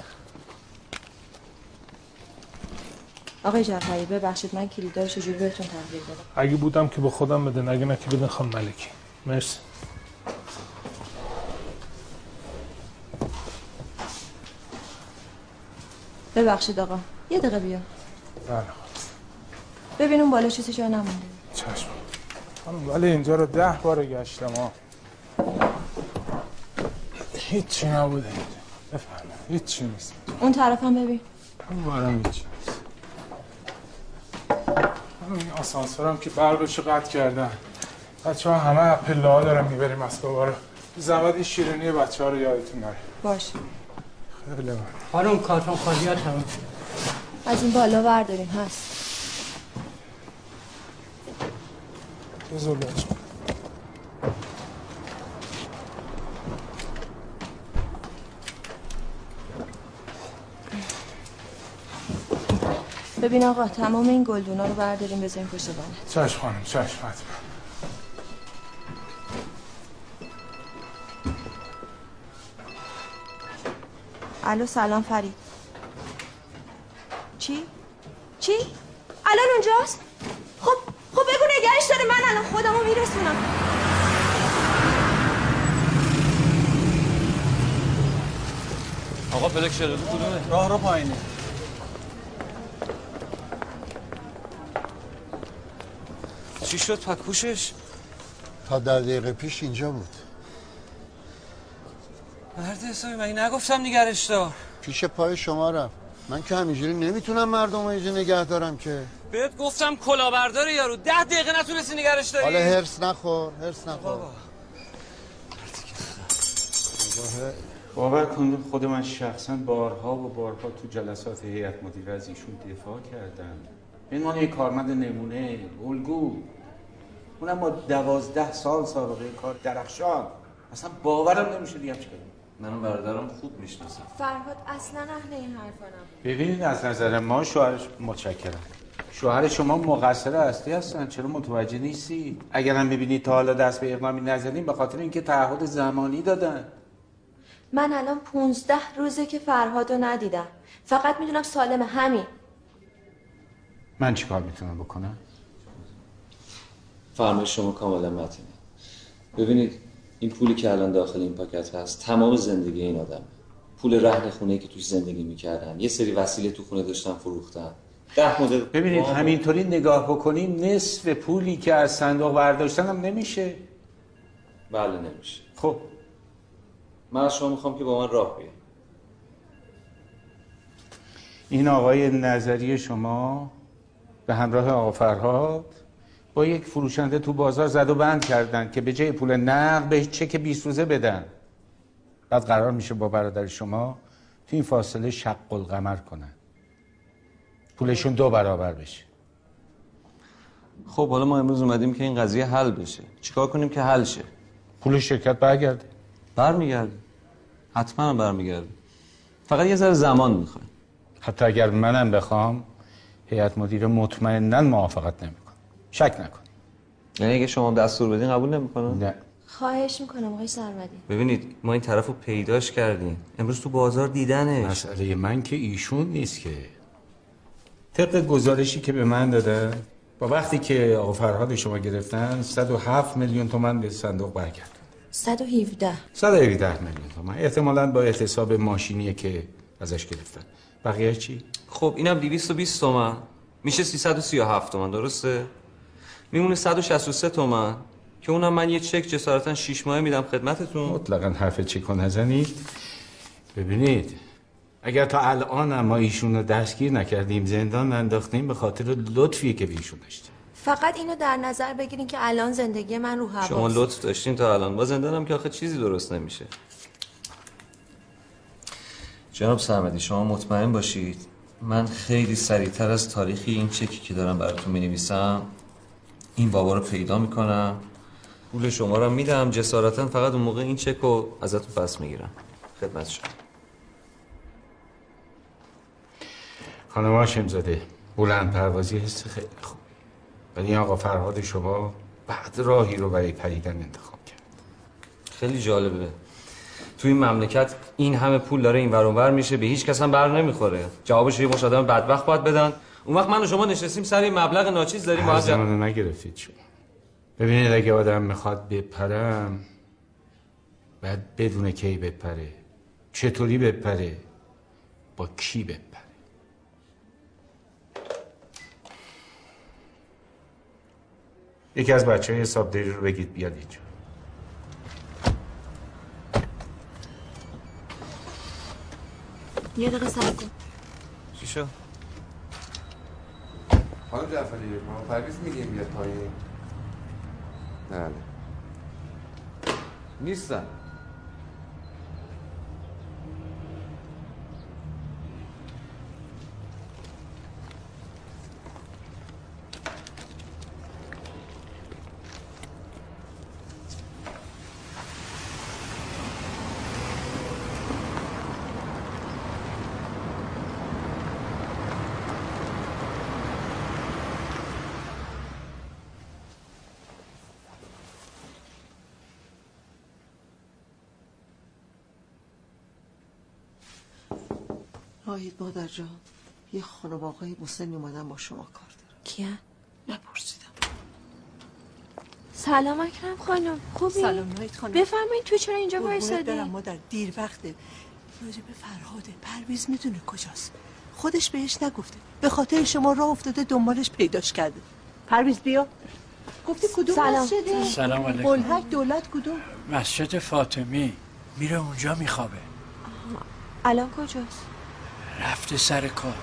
Speaker 5: آقای جعفری ببخشید من کلیدا رو چجوری بهتون تحویل بدم
Speaker 32: اگه بودم که با خودم بدن اگه نه که بدن خانم ملکی. مرسی.
Speaker 5: ببخشید آقا یه دقیقه بیا
Speaker 32: بله.
Speaker 5: ببین اون بالا چیزی جا نمونده.
Speaker 32: چشم. خانم ولی اینجا رو ده بار گشتم ها هیچی نبوده اینجا. بفرمایید هیچی نیست.
Speaker 5: اون طرف هم ببین.
Speaker 32: اون بارم هیچی نیست. خانم، این آسانسورم که برقش قطع کردن. بچه ها همه پله ها دارن می‌بریم اسبابا رو زحمت این شیرینی بچه ها رو یادتون نره.
Speaker 5: باشه.
Speaker 32: خیلی ممنون.
Speaker 18: خانم کارتون خالیات هم
Speaker 5: از این بالا برداریم هست.
Speaker 32: بزرگ
Speaker 5: ببین آقا تمام این گلدونا رو برداریم بذاریم پشت بانت
Speaker 32: چشم خانم چشم حتما.
Speaker 5: الو سلام فرید. چی؟ چی؟ الان اونجاست؟ خب خب بگو نگرش داره من الان خودمو میرسونم.
Speaker 20: آقا پلک شده کدومه؟
Speaker 34: راه رو پایینه.
Speaker 20: چی شد؟ پکوشش
Speaker 35: تا در دقیقه پیش اینجا بود.
Speaker 20: مرد حسابی من نگفتم نگرش دار.
Speaker 35: پیش پای شما رفت. من که همینجوری نمی‌تونم مردم رو اینجا نگه دارم که.
Speaker 20: بهت گفتم کلاهبردار یارو. ده دقیقه نتونستی نگرش داری؟
Speaker 35: حالا هرس نخور هرس نخور.
Speaker 25: باور کن خود من شخصا بارها و بارها تو جلسات هیئت مدیره از ایشون دفاع کردم. این مال یک کارمند نمونه الگو. اونم با دوازده سال سابقه کار درخشان. اصلا باورم نمیشه دیگه چیکار
Speaker 20: منو برادرم خوب می‌شناسم
Speaker 5: فرهاد اصلا اهل این حرفا نبود.
Speaker 25: ببینید از نظر ما شوهرش متشکرم. شوهر شما مقصر اصلی هستن چرا متوجه نیستی؟ اگرم می‌بینید تا حالا دست به اقدامی نزدیم به خاطر اینکه تعهد زمانی دادن.
Speaker 19: من الان پونزده روزه که فرهاد رو ندیدم. فقط می‌دونم سالم همین.
Speaker 25: من چیکار می‌تونم بکنم؟
Speaker 20: فرمایش شما کاملا متینه ببینید این پولی که الان داخل این پاکت هست تمام زندگی این آدم. پول رهن خونه که توش زندگی می‌کردن. یه سری وسیله تو خونه داشتن فروختن. ده مدل
Speaker 25: ببینید همینطوری نگاه بکنیم نصف پولی که از صندوق برداشتن هم نمیشه.
Speaker 20: بله نمیشه.
Speaker 25: خب.
Speaker 20: من از شما می‌خوام که با من راه بیاید
Speaker 25: این آقای نظری شما به همراه آقا فرهاد با یک فروشنده تو بازار زد و بند کردن که به جای پول نقد به چک 20 روزه بدن. بعد قرار میشه با برادر شما تو این فاصله شق القمر کنن. پولشون دو برابر بشه.
Speaker 20: خب حالا ما امروز اومدیم که این قضیه حل بشه. چیکار کنیم که حل شه؟
Speaker 25: پول شرکت برگرده.
Speaker 20: برمیگرده. حتما برمیگرده. فقط یه ذره زمان می‌خواد.
Speaker 25: حتی اگر منم بخوام هیئت مدیره مطمئنا موافقت نمی‌کنه. شک نکن.
Speaker 20: یعنی اگه شما دستور بدین قبول نمی‌کنه؟
Speaker 25: نه.
Speaker 19: خواهش می‌کنم آقای سرمدی
Speaker 20: ببینید ما این طرف رو پیداش کردیم. امروز تو بازار دیدنش.
Speaker 25: مسئله من که ایشون نیست که. طبق گزارشی که به من داده با وقتی که آقا فرهاد شما گرفتن 107 میلیون تومن به صندوق برگرد.
Speaker 19: 117
Speaker 25: 117 میلیون تومن احتمالاً با احتساب ماشینیه که ازش گرفتن. بقیه چی؟
Speaker 20: خب اینم 220 تومن میشه 337 تومن درسته؟ میمونه 163 تومن. که اونم من یه چک جسارتا 6 ماهه میدم خدمتتون.
Speaker 25: مطلقا حرف چک نزنید. ببینید اگر تا الان ما ایشون رو دستگیر نکردیم زندان انداختیم به خاطر لطفی که به ایشون داشتیم
Speaker 19: فقط اینو در نظر بگیرین که الان زندگی من رو هواست
Speaker 20: شما لطف داشتین تا الان. با زندانم که آخه چیزی درست نمیشه. جناب سرمدی شما مطمئن باشید من خیلی سریعتر از تاریخی این چکی که دارم براتون می‌نویسم این بابا رو پیدا می‌کنم. پول شما رو میدم. جسارتا فقط اون موقع این چک رو ازتون پس می‌گیرم. خدمت شما.
Speaker 25: خانم هاشم زاده بلند پروازی حس خیلی خوب. ولی آقا فرهاد شما بعد راهی رو برای پریدن انتخاب کرد.
Speaker 20: خیلی جالبه. تو این مملکت این همه پول داره این ور میشه. به هیچ کس هم بر نمی‌خوره. جوابش یه مش آدم بدبخت باید بدن. اون وقت من و شما نشستیم سر این مبلغ ناچیز داریم
Speaker 25: هر
Speaker 20: باید
Speaker 25: زمان نگرفتید شما ببینید اگه آدم می‌خواد بپرم باید بدون کی بپره؟ چطوری بپره؟ با کی بپره؟ یکی از بچه های حسابداری رو بگید بیاد اینجا.
Speaker 19: یه دقیقه صبر کن.
Speaker 20: چی شد؟
Speaker 8: خانم جعفری ما پرویز میگیم بیاد پایین بله. نیستن.
Speaker 26: آید مادر جان. یه خانم آقای مسلمی اومدن با شما کار دارم
Speaker 19: کیه؟
Speaker 26: نپرسیدم.
Speaker 19: سلام اکرم خانم. خوبی؟
Speaker 26: سلام نایت خانم.
Speaker 19: بفرمایید تو چرا اینجا وایسادی؟
Speaker 26: برم مادر. دیر وقته. راجب فرهاده پرویز می‌دونه کجاست. خودش بهش نگفته. به خاطر شما راه افتاده دنبالش پیداش کرده. پرویز بیا. گفتی کدوم
Speaker 19: سلام.
Speaker 26: مسجده؟
Speaker 18: سلام علیکم.
Speaker 26: قلهک دولت کدوم؟
Speaker 18: مسجد فاطمی. میره اونجا میخوابه.
Speaker 19: الان کجاست؟
Speaker 18: رفته سر کار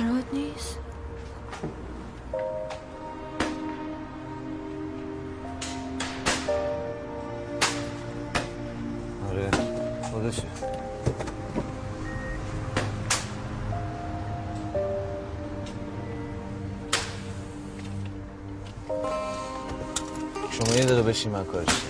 Speaker 5: فرهاد نیست
Speaker 20: آره خودشه شما یه دقیقه بشین من کارش.